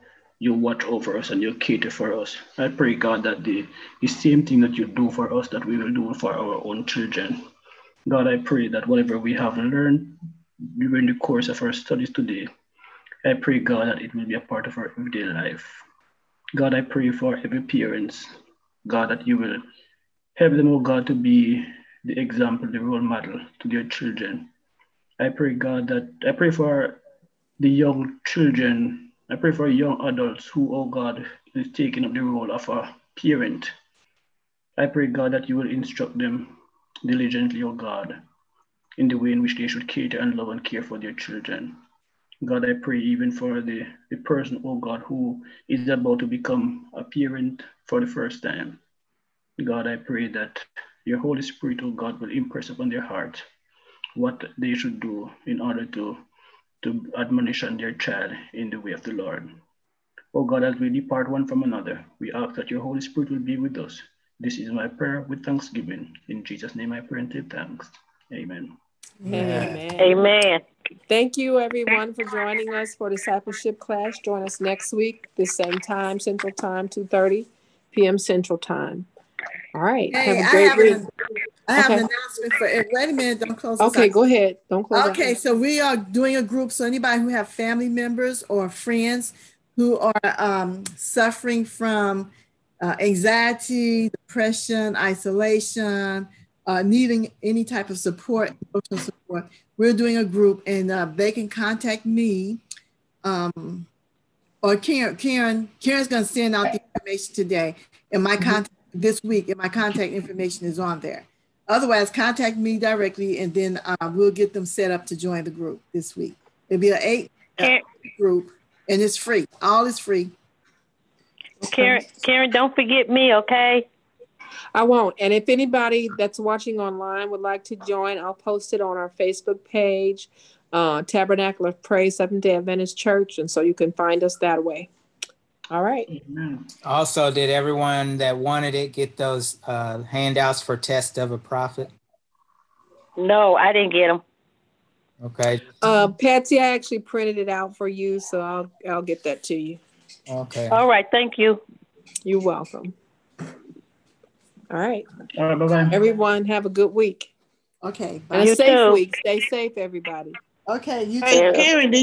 you watch over us and you cater for us. I pray, God, that the, the same thing that you do for us, that we will do for our own children. God, I pray that whatever we have learned during the course of our studies today, I pray, God, that it will be a part of our everyday life. God, I pray for every parents, God, that you will help them, oh God, to be the example, the role model to their children. I pray, God, that I pray for the young children I pray for young adults who, oh God, is taking up the role of a parent. I pray, God, that you will instruct them diligently, oh God, in the way in which they should cater and love and care for their children. God, I pray even for the, the person, oh God, who is about to become a parent for the first time. God, I pray that your Holy Spirit, oh God, will impress upon their heart what they should do in order to to admonition their child in the way of the Lord. Oh God, as we depart one from another, we ask that your Holy Spirit will be with us. This is my prayer with thanksgiving. In Jesus' name I pray and give thanks. Amen. Amen. Amen. Thank you, everyone, for joining us for discipleship class. Join us next week, the same time, Central Time, 2.30 p.m. Central Time. All right. Hey, have a great I have, an, I have okay. an announcement for it. Wait a minute, don't close. Okay, go ahead. Don't close. It. Okay, so we are doing a group. So anybody who have family members or friends who are um, suffering from uh, anxiety, depression, isolation, uh, needing any type of support, emotional support, we're doing a group, and uh, they can contact me. Um, or Karen, Karen, Karen's going to send out the information today, and my mm-hmm. contact this week, and my contact information is on there. Otherwise, contact me directly, and then uh, we'll get them set up to join the group this week. It'll be an eight uh, group, and it's free. All is free. Karen, Karen, don't forget me, okay? I won't. And if anybody that's watching online would like to join, I'll post it on our Facebook page, uh, Tabernacle of Praise Seventh Day Adventist Church, and so you can find us that way. All right. Also, did everyone that wanted it get those uh, handouts for Test of a Prophet? No, I didn't get them. Okay. Uh, Patsy, I actually printed it out for you, so I'll I'll get that to you. Okay. All right, thank you. You're welcome. All right. All right, bye bye. Everyone have a good week Okay. and You a safe too. week. Stay safe, everybody. Okay. You Hey, too. Karen, did